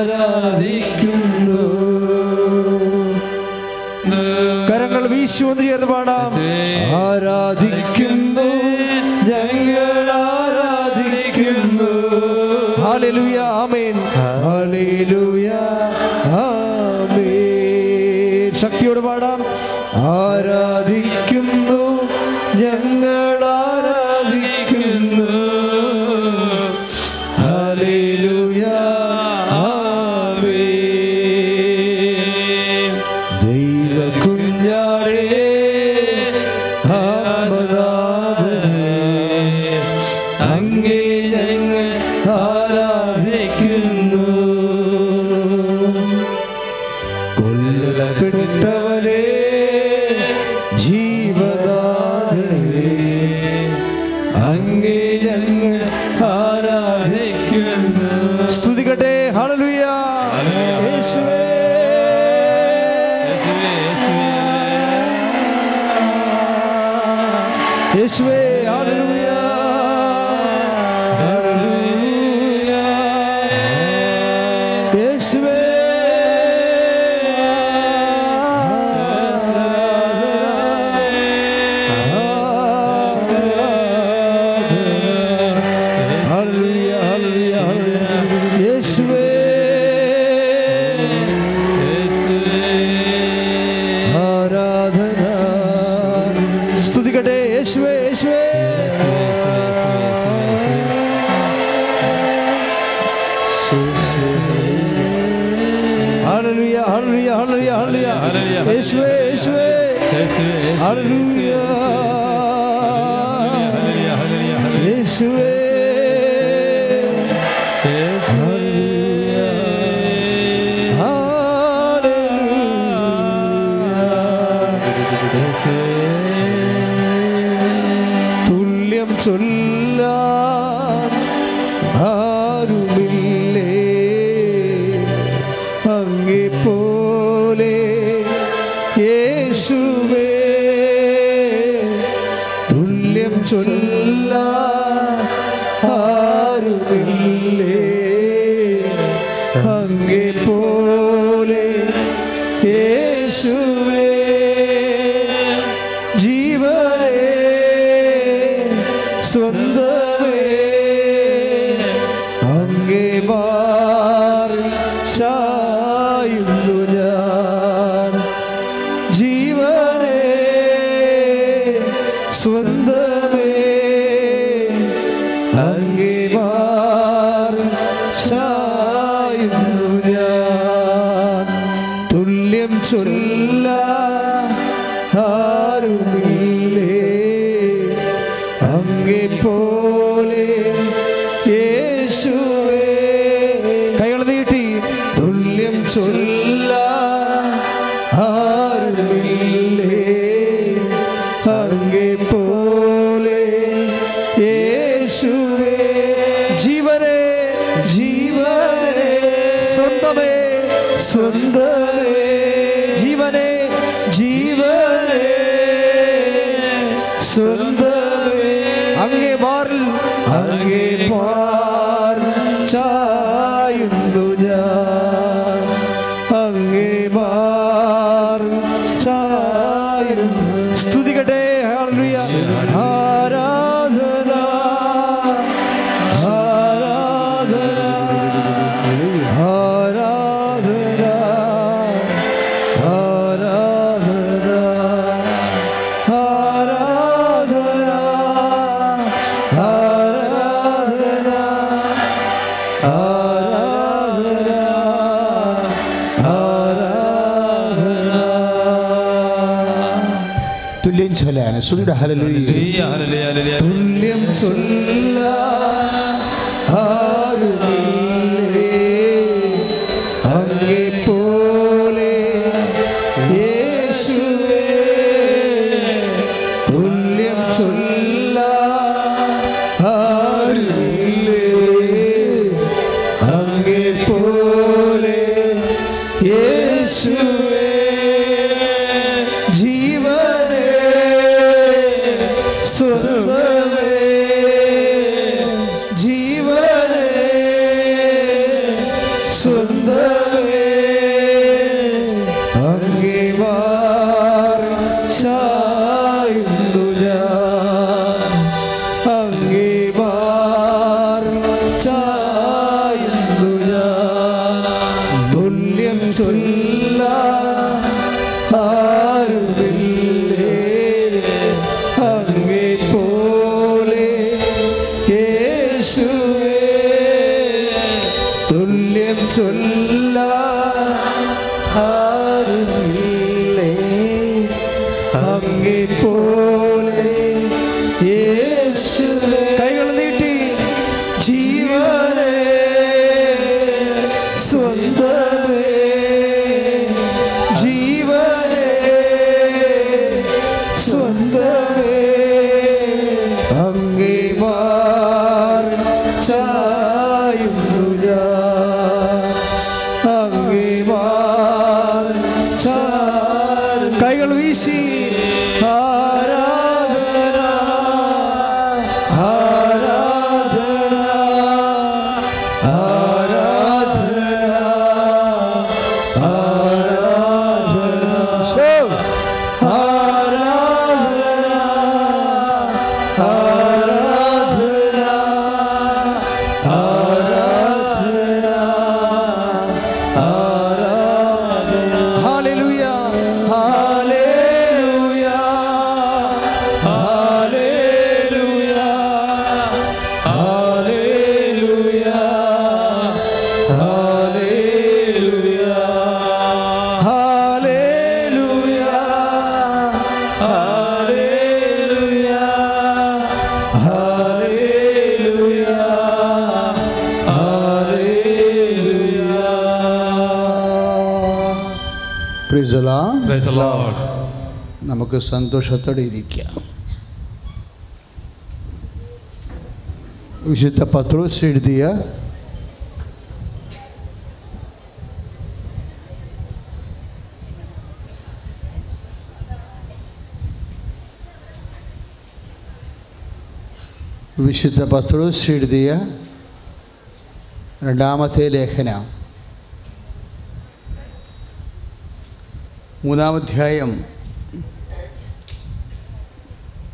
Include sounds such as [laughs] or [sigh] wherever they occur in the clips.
ആരാധിക്കുന്നു. കരങ്ങൾ വീശുവന്ന് അങ്ങേ പോലെ യേശുവേ നമുക്ക് സന്തോഷത്തോടെ ഇരിക്കാം വിശുദ്ധ പത്രോസ് എഴുതിയ വിശുദ്ധ പത്രോസ് എഴുതിയ രണ്ടാമത്തെ ലേഖനം. മൂന്നാമധ്യായം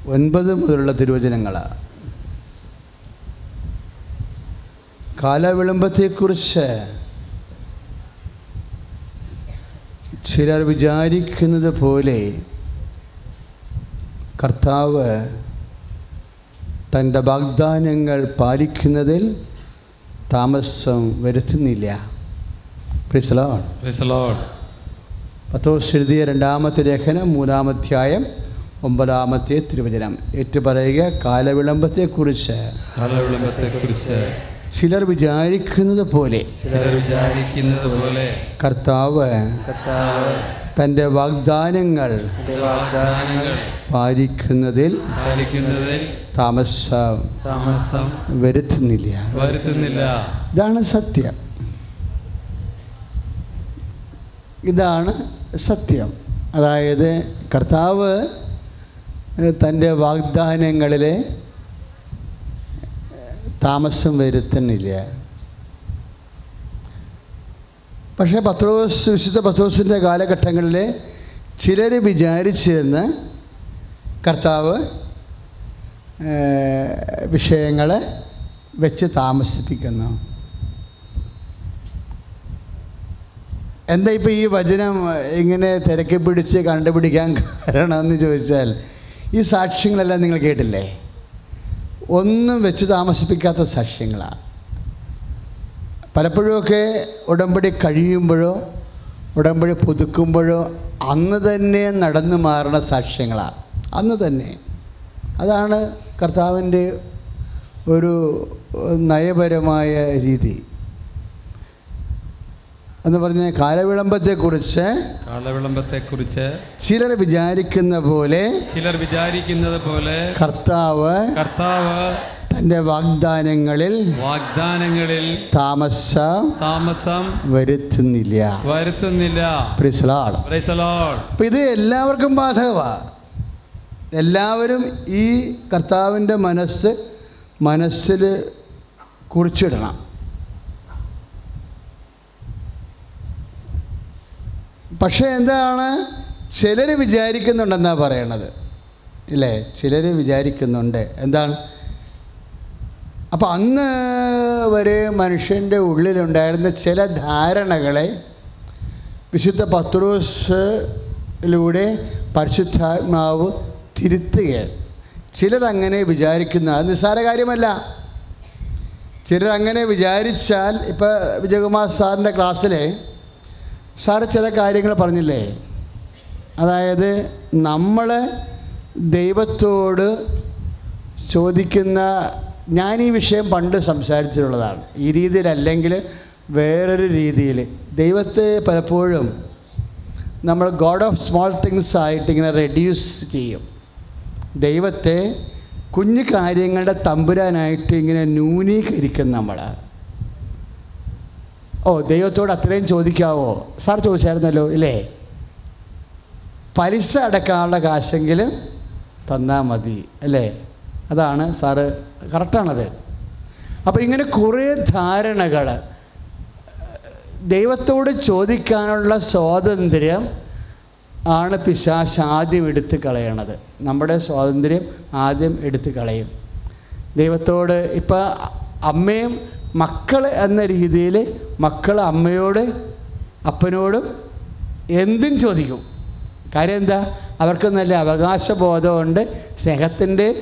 ഒൻപത് മുതലുള്ള തിരുവചനങ്ങളാണ് കാലവിളംബത്തെക്കുറിച്ച് ചിലർ വിചാരിക്കുന്നത് പോലെ കർത്താവ് തന്റെ വാഗ്ദാനങ്ങൾ പാലിക്കുന്നതിൽ താമസം വരുത്തുന്നില്ല. The Lord. പത്തോസ് എഴുതിയ രണ്ടാമത്തെ ലേഖനം മൂന്നാമധ്യായം ഒമ്പതാമത്തെ തിരുവചനം. ഏറ്റുപറയുക കാലവിളംബത്തെക്കുറിച്ച്. കാലവിളംബത്തെക്കുറിച്ച്. ചിലർ വിചാരിക്കുന്നത് പോലെ. ചിലർ വിചാരിക്കുന്നത് പോലെ. കർത്താവ് തന്റെ വാഗ്ദാനങ്ങൾ പാലിക്കുന്നതിൽ താമസം താമസം വരുത്തുന്നില്ല. വരുത്തുന്നില്ല. ഇതാണ് സത്യം. ഇതാണ് സത്യം. അതായത് കർത്താവ് തന്റെ വാഗ്ദാനങ്ങളിൽ താമസം വരുത്തുന്നില്ല. പക്ഷേ പത്രോസ് വിശുദ്ധ പത്രോസിന്റെ കാലഘട്ടങ്ങളിൽ ചിലർ വിചാരിച്ചിരുന്ന് കർത്താവ് വിഷയങ്ങൾ വെച്ച് താമസിപ്പിക്കുന്നു. എന്താ ഇപ്പോൾ ഈ വചനം ഇങ്ങനെ തിരക്കി പിടിച്ച് കണ്ടുപിടിക്കാൻ [laughs] കാരണമെന്ന് ചോദിച്ചാൽ ഈ സാക്ഷ്യങ്ങളെല്ലാം നിങ്ങൾ കേട്ടില്ലേ? ഒന്നും വെച്ച് താമസിപ്പിക്കാത്ത സാക്ഷ്യങ്ങളാണ്. പലപ്പോഴുമൊക്കെ ഉടമ്പടി കഴിയുമ്പോഴോ ഉടമ്പടി പുതുക്കുമ്പോഴോ അന്ന് തന്നെ നടന്നു മാറുന്ന സാക്ഷ്യങ്ങളാണ്. അന്ന് തന്നെ. അതാണ് കർത്താവിന്റെ ഒരു നയപരമായ രീതി. എന്ന് പറഞ്ഞ കാലവിളംബത്തെക്കുറിച്ച് കാലവിളംബത്തെക്കുറിച്ച് ചിലർ വിചാരിക്കുന്ന പോലെ ചിലർ വിചാരിക്കുന്നത് പോലെ കർത്താവ് കർത്താവ് തന്റെ വാഗ്ദാനങ്ങളിൽ വാഗ്ദാനങ്ങളിൽ താമസ താമസം വരുത്തുന്നില്ല. വരുത്തുന്നില്ല. അപ്പൊ ഇത് എല്ലാവർക്കും ബാധകമാണ് എല്ലാവരും ഈ കർത്താവിന്റെ മനസ്സ് മനസ്സിൽ കുറിച്ചിടണം. പക്ഷേ എന്താണ്? ചിലർ വിചാരിക്കുന്നുണ്ടെന്നാണ് പറയണത്. ഇല്ലേ? ചിലർ വിചാരിക്കുന്നുണ്ട്. എന്താണ്? അപ്പം അങ്ങ് വരെ മനുഷ്യന്റെ ഉള്ളിലുണ്ടായിരുന്ന ചില ധാരണകളെ വിശുദ്ധ പത്രോസിലൂടെ പരിശുദ്ധാത്മാവ് തിരുത്തുകയാണ്. ചിലരങ്ങനെ വിചാരിക്കുന്ന. അത് നിസ്സാര കാര്യമല്ല. ചിലരങ്ങനെ വിചാരിച്ചാൽ ഇപ്പോൾ വിജയകുമാർ സാറിന്റെ ക്ലാസ്സിൽ സാറ് ചില കാര്യങ്ങൾ പറഞ്ഞില്ലേ? അതായത് നമ്മൾ ദൈവത്തോട് ചോദിക്കുന്ന ഞാൻ ഈ വിഷയം പണ്ട് സംസാരിച്ചിട്ടുള്ളതാണ്. ഈ രീതിയിലല്ലെങ്കിൽ വേറൊരു രീതിയിൽ. ദൈവത്തെ പലപ്പോഴും നമ്മൾ ഗോഡ് ഓഫ് സ്മോൾ തിങ്സ് ആയിട്ട് ഇങ്ങനെ റെഡ്യൂസ് ചെയ്യും. ദൈവത്തെ കുഞ്ഞു കാര്യങ്ങളുടെ തമ്പുരാനായിട്ട് ഇങ്ങനെ ന്യൂനീകരിക്കും നമ്മൾ ഓ ദൈവത്തോട് അത്രയും ചോദിക്കാവോ? സാർ ചോദിച്ചായിരുന്നല്ലോ ഇല്ലേ? പലിശ അടക്കാനുള്ള കാശെങ്കിലും തന്നാൽ മതി അല്ലേ? അതാണ് സാറ് കറക്റ്റാണത്. അപ്പോൾ ഇങ്ങനെ കുറേ ധാരണകൾ ദൈവത്തോട് ചോദിക്കാനുള്ള സ്വാതന്ത്ര്യം ആണ് പിശാശ് ആദ്യം എടുത്ത് കളയണത്. നമ്മുടെ സ്വാതന്ത്ര്യം ആദ്യം എടുത്ത് കളയും. ദൈവത്തോട് ഇപ്പം അമ്മയും മക്കൾ എന്ന രീതിയിൽ മക്കൾ അമ്മയോട് അപ്പനോടും എന്തും ചോദിക്കും. കാര്യം എന്താ? അവർക്ക് നല്ല അവകാശബോധമുണ്ട് സ്നേഹത്തിന്റെ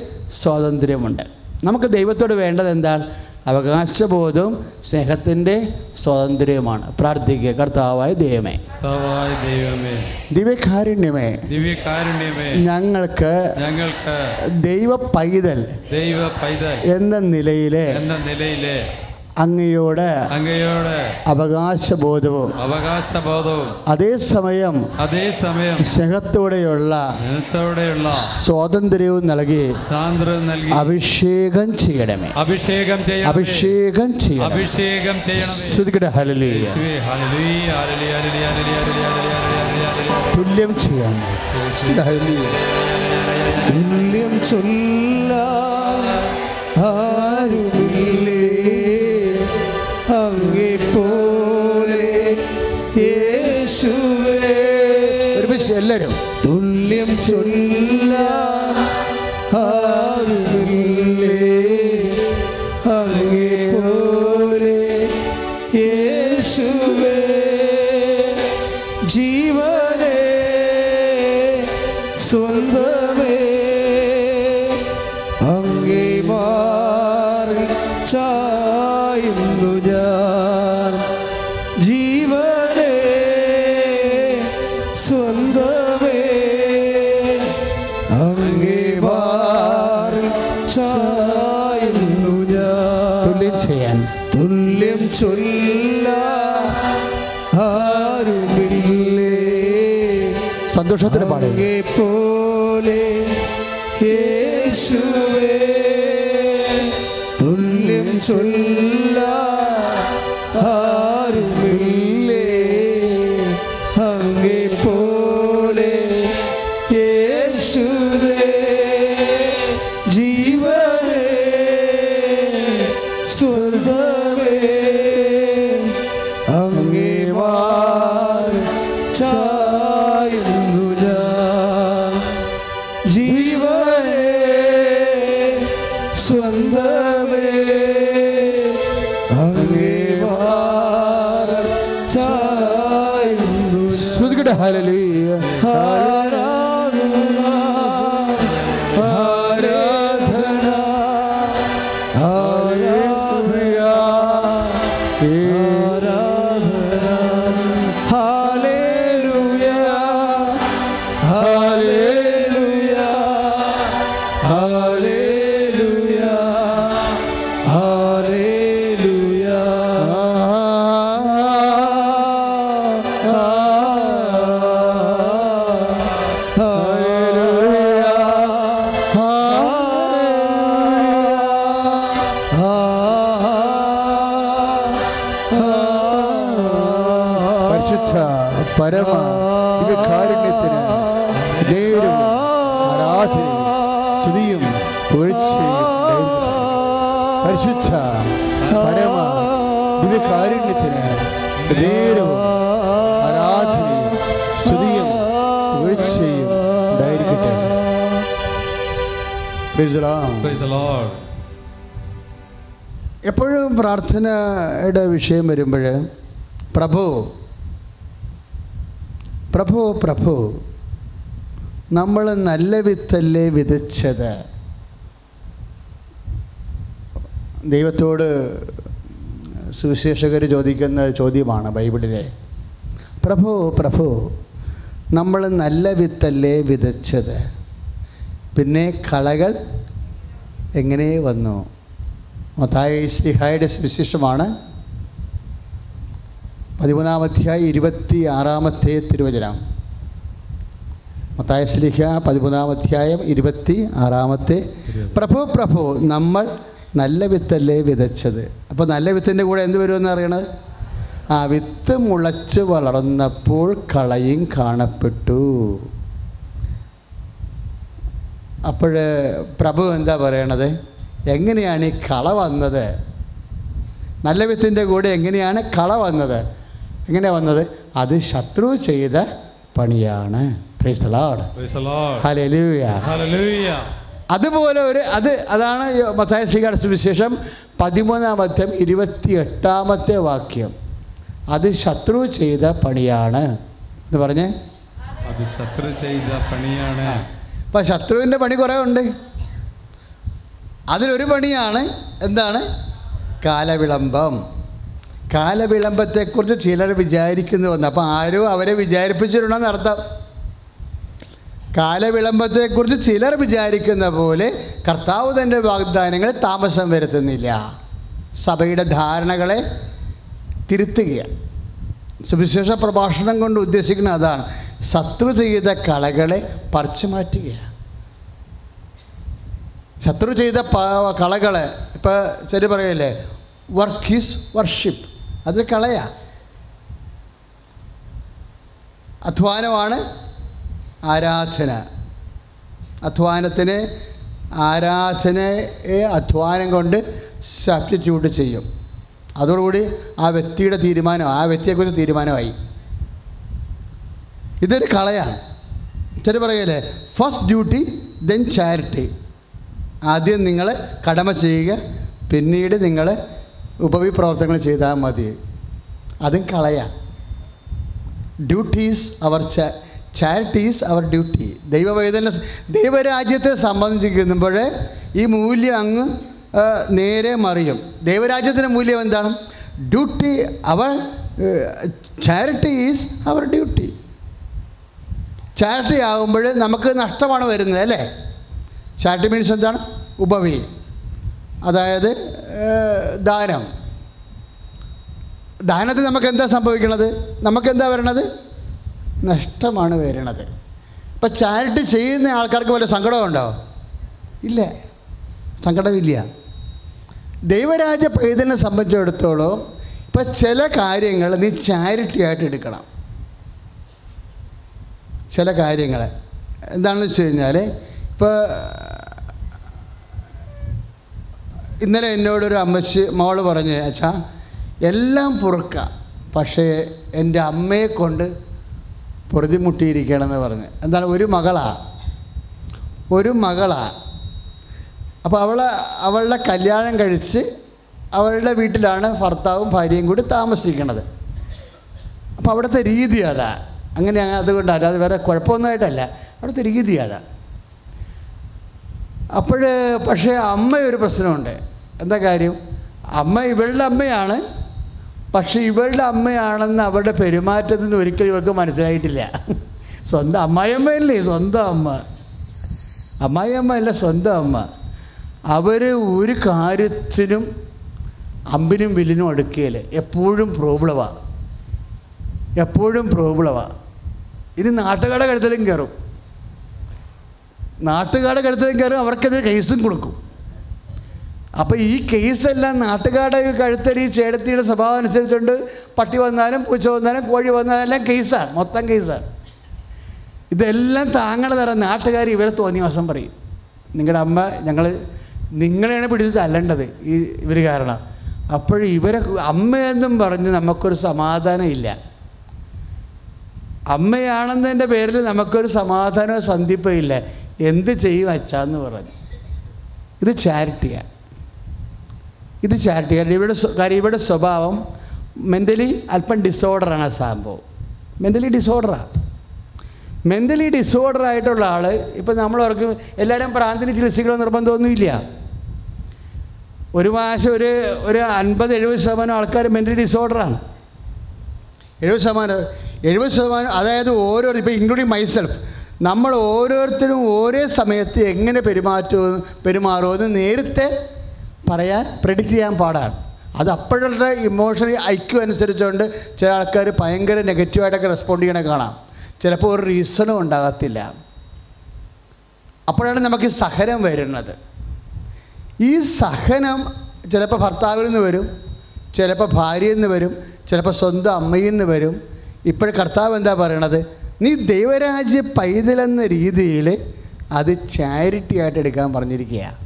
സ്വാതന്ത്ര്യമുണ്ട്. നമുക്ക് ദൈവത്തോട് വേണ്ടത് എന്താണ്? അവകാശബോധവും സ്നേഹത്തിന്റെ സ്വാതന്ത്ര്യവുമാണ്. പ്രാർത്ഥിക്കുക. കർത്താവായ ദൈവമേ. കർത്താവായ ദൈവമേ. ദിവ്യകാരുണ്യമേ. ദിവ്യകാരുണ്യമേ. ഞങ്ങൾക്ക് ഞങ്ങൾക്ക് ദൈവ പൈതൽ ദൈവ പൈതൽ എന്ന നിലയിലെ എന്ന നിലയിലെ അങ്ങയോട് അങ്ങയോട് അവകാശബോധവും. അവകാശബോധവും. അതേസമയം അതേസമയം സ്നേഹത്തോടെയുള്ള സ്നേഹത്തോടെയുള്ള സ്വാതന്ത്ര്യവും നൽകി സ്വാതന്ത്ര്യം നൽകി അഭിഷേകം ചെയ്യണമേ. അഭിഷേകം ചെയ്യണം അഭിഷേകം ചെയ്യണം അഭിഷേകം ചെയ്യണമേ. ശ്രുതികട hallelujah. Hallelujah, hallelujah, hallelujah, hallelujah, hallelujah. തുല്യം ചെയ്യണം. ഹല്ലേലൂയ. തുല്യം ചൊല്ല ആരുമില്ലേ എല്ലാവരും. തുല്യം ചൊല്ല സന്തോഷത്തിന് പാടുക എപ്പോഴും പ്രാർത്ഥനയുടെ വിഷയം വരുമ്പോൾ പ്രഭു പ്രഭു പ്രഭു നമ്മൾ നല്ല വിത്തല്ലേ വിതച്ചത്? ദൈവത്തോട് സുവിശേഷകർ ചോദിക്കുന്ന ചോദ്യമാണ് ബൈബിളിലെ. പ്രഭു പ്രഭു നമ്മൾ നല്ല വിത്തല്ലേ വിതച്ചത്? പിന്നെ കളകൾ എങ്ങനെ വന്നു? മത്തായി സിഹായുടെ സുവിശേഷമാണ് പതിമൂന്നാമധ്യായ ഇരുപത്തി ആറാമത്തെ തിരുവചനം. മത്തായ സ്ലിഹ പതിമൂന്നാമധ്യായം ഇരുപത്തി ആറാമത്തെ പ്രഭു പ്രഭു നമ്മൾ നല്ല വിത്തല്ലേ വിതച്ചത്? അപ്പോൾ നല്ല വിത്തിന്റെ കൂടെ എന്ത് വരുമെന്ന് അറിയണത്? ആ വിത്ത് മുളച്ച് വളർന്നപ്പോൾ കളയും കാണപ്പെട്ടു. അപ്പോൾ പ്രഭു എന്താ പറയണത്? എങ്ങനെയാണ് ഈ കള വന്നത്? നല്ല വിത്തിന്റെ കൂടെ എങ്ങനെയാണ് കള വന്നത്? എങ്ങനെ വന്നത്? അത് ശത്രു ചെയ്ത പണിയാണ്. അതുപോലെ ഒരു അത് അതാണ് മത്തായ ശ്രീകാട് സുവിശേഷം പതിമൂന്നാമത്തെ ഇരുപത്തി എട്ടാമത്തെ വാക്യം. അത് ശത്രു ചെയ്ത പണിയാണ്. എന്ന് പറഞ്ഞേ? അത് ശത്രു ചെയ്ത പണിയാണ്. അപ്പം ശത്രുവിന്റെ പണി കുറേ ഉണ്ട്. അതിലൊരു പണിയാണ് എന്താണ്? കാലവിളംബം. കാലവിളംബത്തെക്കുറിച്ച് ചിലർ വിചാരിക്കുന്നു വന്നു. അപ്പോൾ ആരും അവരെ വിചാരിപ്പിച്ചിട്ടുണ്ടെന്ന് അർത്ഥം. കാലവിളംബത്തെക്കുറിച്ച് ചിലർ വിചാരിക്കുന്ന പോലെ കർത്താവ് തന്റെ വാഗ്ദാനങ്ങൾ താമസം വരുത്തുന്നില്ല. സഭയുടെ ധാരണകളെ തിരുത്തുകയാണ്. സുവിശേഷ പ്രഭാഷണം കൊണ്ട് ഉദ്ദേശിക്കുന്ന അതാണ്. ശത്രു ചെയ്ത കളകളെ പറിച്ചു മാറ്റുകയാണ്. ശത്രു ചെയ്ത കളകളെ ഇപ്പോൾ ശരി പറയല്ലേ വർക്ക് ഈസ് വർഷിപ്പ് അത് കളയാ. അധ്വാനമാണ് ആരാധന. അധ്വാനത്തിന് ആരാധനയെ അധ്വാനം കൊണ്ട് സബ്സ്റ്റിറ്റ്യൂട്ട് ചെയ്യും. അതോടുകൂടി ആ വ്യക്തിയുടെ തീരുമാനം ആ വ്യക്തിയെക്കുറിച്ച് തീരുമാനമായി. ഇതൊരു കളയാണ്. ചില പറയല്ലേ ഫസ്റ്റ് ഡ്യൂട്ടി ദെൻ ചാരിറ്റി ആദ്യം നിങ്ങൾ കടമ ചെയ്യുക പിന്നീട് നിങ്ങൾ ഉപവിപ്രവർത്തനങ്ങൾ ചെയ്താൽ മതി. അതും കളയാം duties or charities or duty ദൈവവേദന ദൈവരാജ്യത്തെ സംബന്ധിക്കുമ്പോൾ ഈ മൂല്യം അങ്ങ് നേരെ മറിയും. ദൈവരാജ്യത്തിന്റെ മൂല്യം എന്താണ്? Duty our charity is our duty charity ആകുമ്പോൾ നമുക്ക് നഷ്ടമാണ് വരുന്നത് അല്ലേ? ചാരിറ്റി മീൻസ് എന്താണ്? ഉപവി അതായത് ദാനം. ദാനത്തിൽ നമുക്ക് എന്താ സംഭവിക്കുന്നത്? നമുക്കെന്താ വരണത്? നഷ്ടമാണ് വരണത്. ഇപ്പം ചാരിറ്റി ചെയ്യുന്ന ആൾക്കാർക്ക് വല്ല സങ്കടമുണ്ടോ? ഇല്ല. സങ്കടമില്ല. ദൈവരാജ്യ പൈതലിനെ സംബന്ധിച്ചിടത്തോളം ഇപ്പം ചില കാര്യങ്ങൾ നീ ചാരിറ്റി ആയിട്ട് എടുക്കണം. ചില കാര്യങ്ങൾ. എന്താണെന്ന് വെച്ച് കഴിഞ്ഞാൽ ഇപ്പോൾ ഇന്നലെ എന്നോടൊരു അമ്മച്ചി മോൾ പറഞ്ഞു അച്ഛാ എല്ലാം പുറക്ക പക്ഷേ എന്റെ അമ്മയെ കൊണ്ട് പൊറുതിമുട്ടിയിരിക്കണമെന്ന് പറഞ്ഞ്. എന്താണ്? ഒരു മകളാ. ഒരു മകളാ. അപ്പോൾ അവളെ അവളുടെ കല്യാണം കഴിച്ച് അവളുടെ വീട്ടിലാണ് ഭർത്താവും ഭാര്യയും കൂടി താമസിക്കുന്നത്. അപ്പോൾ അവിടുത്തെ രീതി അതാ. അങ്ങനെ അതുകൊണ്ടല്ല അത് വേറെ കുഴപ്പമൊന്നുമായിട്ടല്ല. അവിടുത്തെ രീതി അതാ. അപ്പോൾ പക്ഷേ അമ്മ ഒരു പ്രശ്നമുണ്ട്. എന്താ കാര്യം? അമ്മ ഇവളുടെ അമ്മയാണ്. പക്ഷേ ഇവളുടെ അമ്മയാണെന്ന് അവരുടെ പെരുമാറ്റത്തിൽ നിന്ന് ഒരിക്കലും ഇവർക്ക് മനസ്സിലായിട്ടില്ല. സ്വന്തം അമ്മായിയമ്മയല്ലേ? സ്വന്തം അമ്മ. അമ്മായിയമ്മ അല്ല സ്വന്തം അമ്മ. അവർ ഒരു കാര്യത്തിനും അമ്പിനും വില്ലിനും അടുക്കുകയില്ല എപ്പോഴും പ്രോബ്ലമാണ് എപ്പോഴും പ്രോബ്ലമാണ് ഇനി നാട്ടുകാരുടെ കഴുത്തലും കയറും. നാട്ടുകാരുടെ കഴുത്തലും കയറും അവർക്കെതിരെ കേസും കൊടുക്കും. അപ്പോൾ ഈ കേസെല്ലാം നാട്ടുകാരുടെ കഴുത്തരി ചേടത്തിയുടെ സ്വഭാവം അനുസരിച്ചുകൊണ്ട് പട്ടി വന്നാലും പൂച്ച വന്നാലും കോഴി വന്നാലും എല്ലാം കേസാണ് മൊത്തം കേസാണ്. ഇതെല്ലാം താങ്ങണ തരാം നാട്ടുകാർ ഇവരെ തോന്നിയ വശം പറയും. നിങ്ങളുടെ അമ്മ ഞങ്ങൾ നിങ്ങളെയാണ് പിടിച്ച് തല്ലേണ്ടത് ഈ ഇവർ കാരണം. അപ്പോൾ ഇവരെ അമ്മയെന്നും പറഞ്ഞ് നമുക്കൊരു സമാധാനം ഇല്ല അമ്മയാണെന്നതിന്റെ പേരിൽ നമുക്കൊരു സമാധാനമോ സന്ധിപ്പോ ഇല്ല. എന്ത് ചെയ്യും അച്ഛാന്ന് പറഞ്ഞു. ഇത് ചാരിറ്റിയാണ് ഇത് ചാരിറ്റി കാര്യം ഇവരുടെ കാര്യം ഇവരുടെ സ്വഭാവം മെന്റലി അല്പം ഡിസോർഡറാണ് ആ സംഭവം. മെന്റലി ഡിസോർഡറാണ് മെന്റലി ഡിസോർഡർ ആയിട്ടുള്ള ആൾ ഇപ്പം നമ്മളവർക്ക് എല്ലാവരും പ്രാന്തിന് ചികിത്സിക്കണോ നിർബന്ധമൊന്നുമില്ല. ഒരു മാസം ഒരു ഒരു അൻപത് എഴുപത് ശതമാനം ആൾക്കാർ മെന്റൽ ഡിസോർഡറാണ് എഴുപത് ശതമാനം എഴുപത് ശതമാനം അതായത് ഓരോ ഇപ്പോൾ ഇൻക്ലൂഡിങ് മൈസെൽഫ് നമ്മൾ ഓരോരുത്തരും ഓരോ സമയത്ത് എങ്ങനെ പെരുമാറ്റോ പെരുമാറുമോ എന്ന് നേരത്തെ പറയാൻ പ്രെഡിക്റ്റ് ചെയ്യാൻ പാടാണ്. അത് അപ്പോഴുള്ള ഇമോഷണൽ ഐക്യു അനുസരിച്ചുകൊണ്ട് ചില ആൾക്കാർ ഭയങ്കര നെഗറ്റീവായിട്ടൊക്കെ റെസ്പോണ്ട് ചെയ്യണേ കാണാം. ചിലപ്പോൾ ഒരു റീസണും ഉണ്ടാകത്തില്ല. അപ്പോഴാണ് നമുക്ക് സഹനം വരുന്നത്. ഈ സഹനം ചിലപ്പോൾ ഭർത്താവിൽ നിന്ന് വരും ചിലപ്പോൾ ഭാര്യയിൽ നിന്ന് വരും ചിലപ്പോൾ സ്വന്തം അമ്മയിൽ നിന്ന് വരും. ഇപ്പോൾ കർത്താവ് എന്താ പറയണത്? നീ ദൈവരാജ്യ പൈതലെന്ന രീതിയിൽ അത് ചാരിറ്റി ആയിട്ട് എടുക്കാൻ പറഞ്ഞിരിക്കുക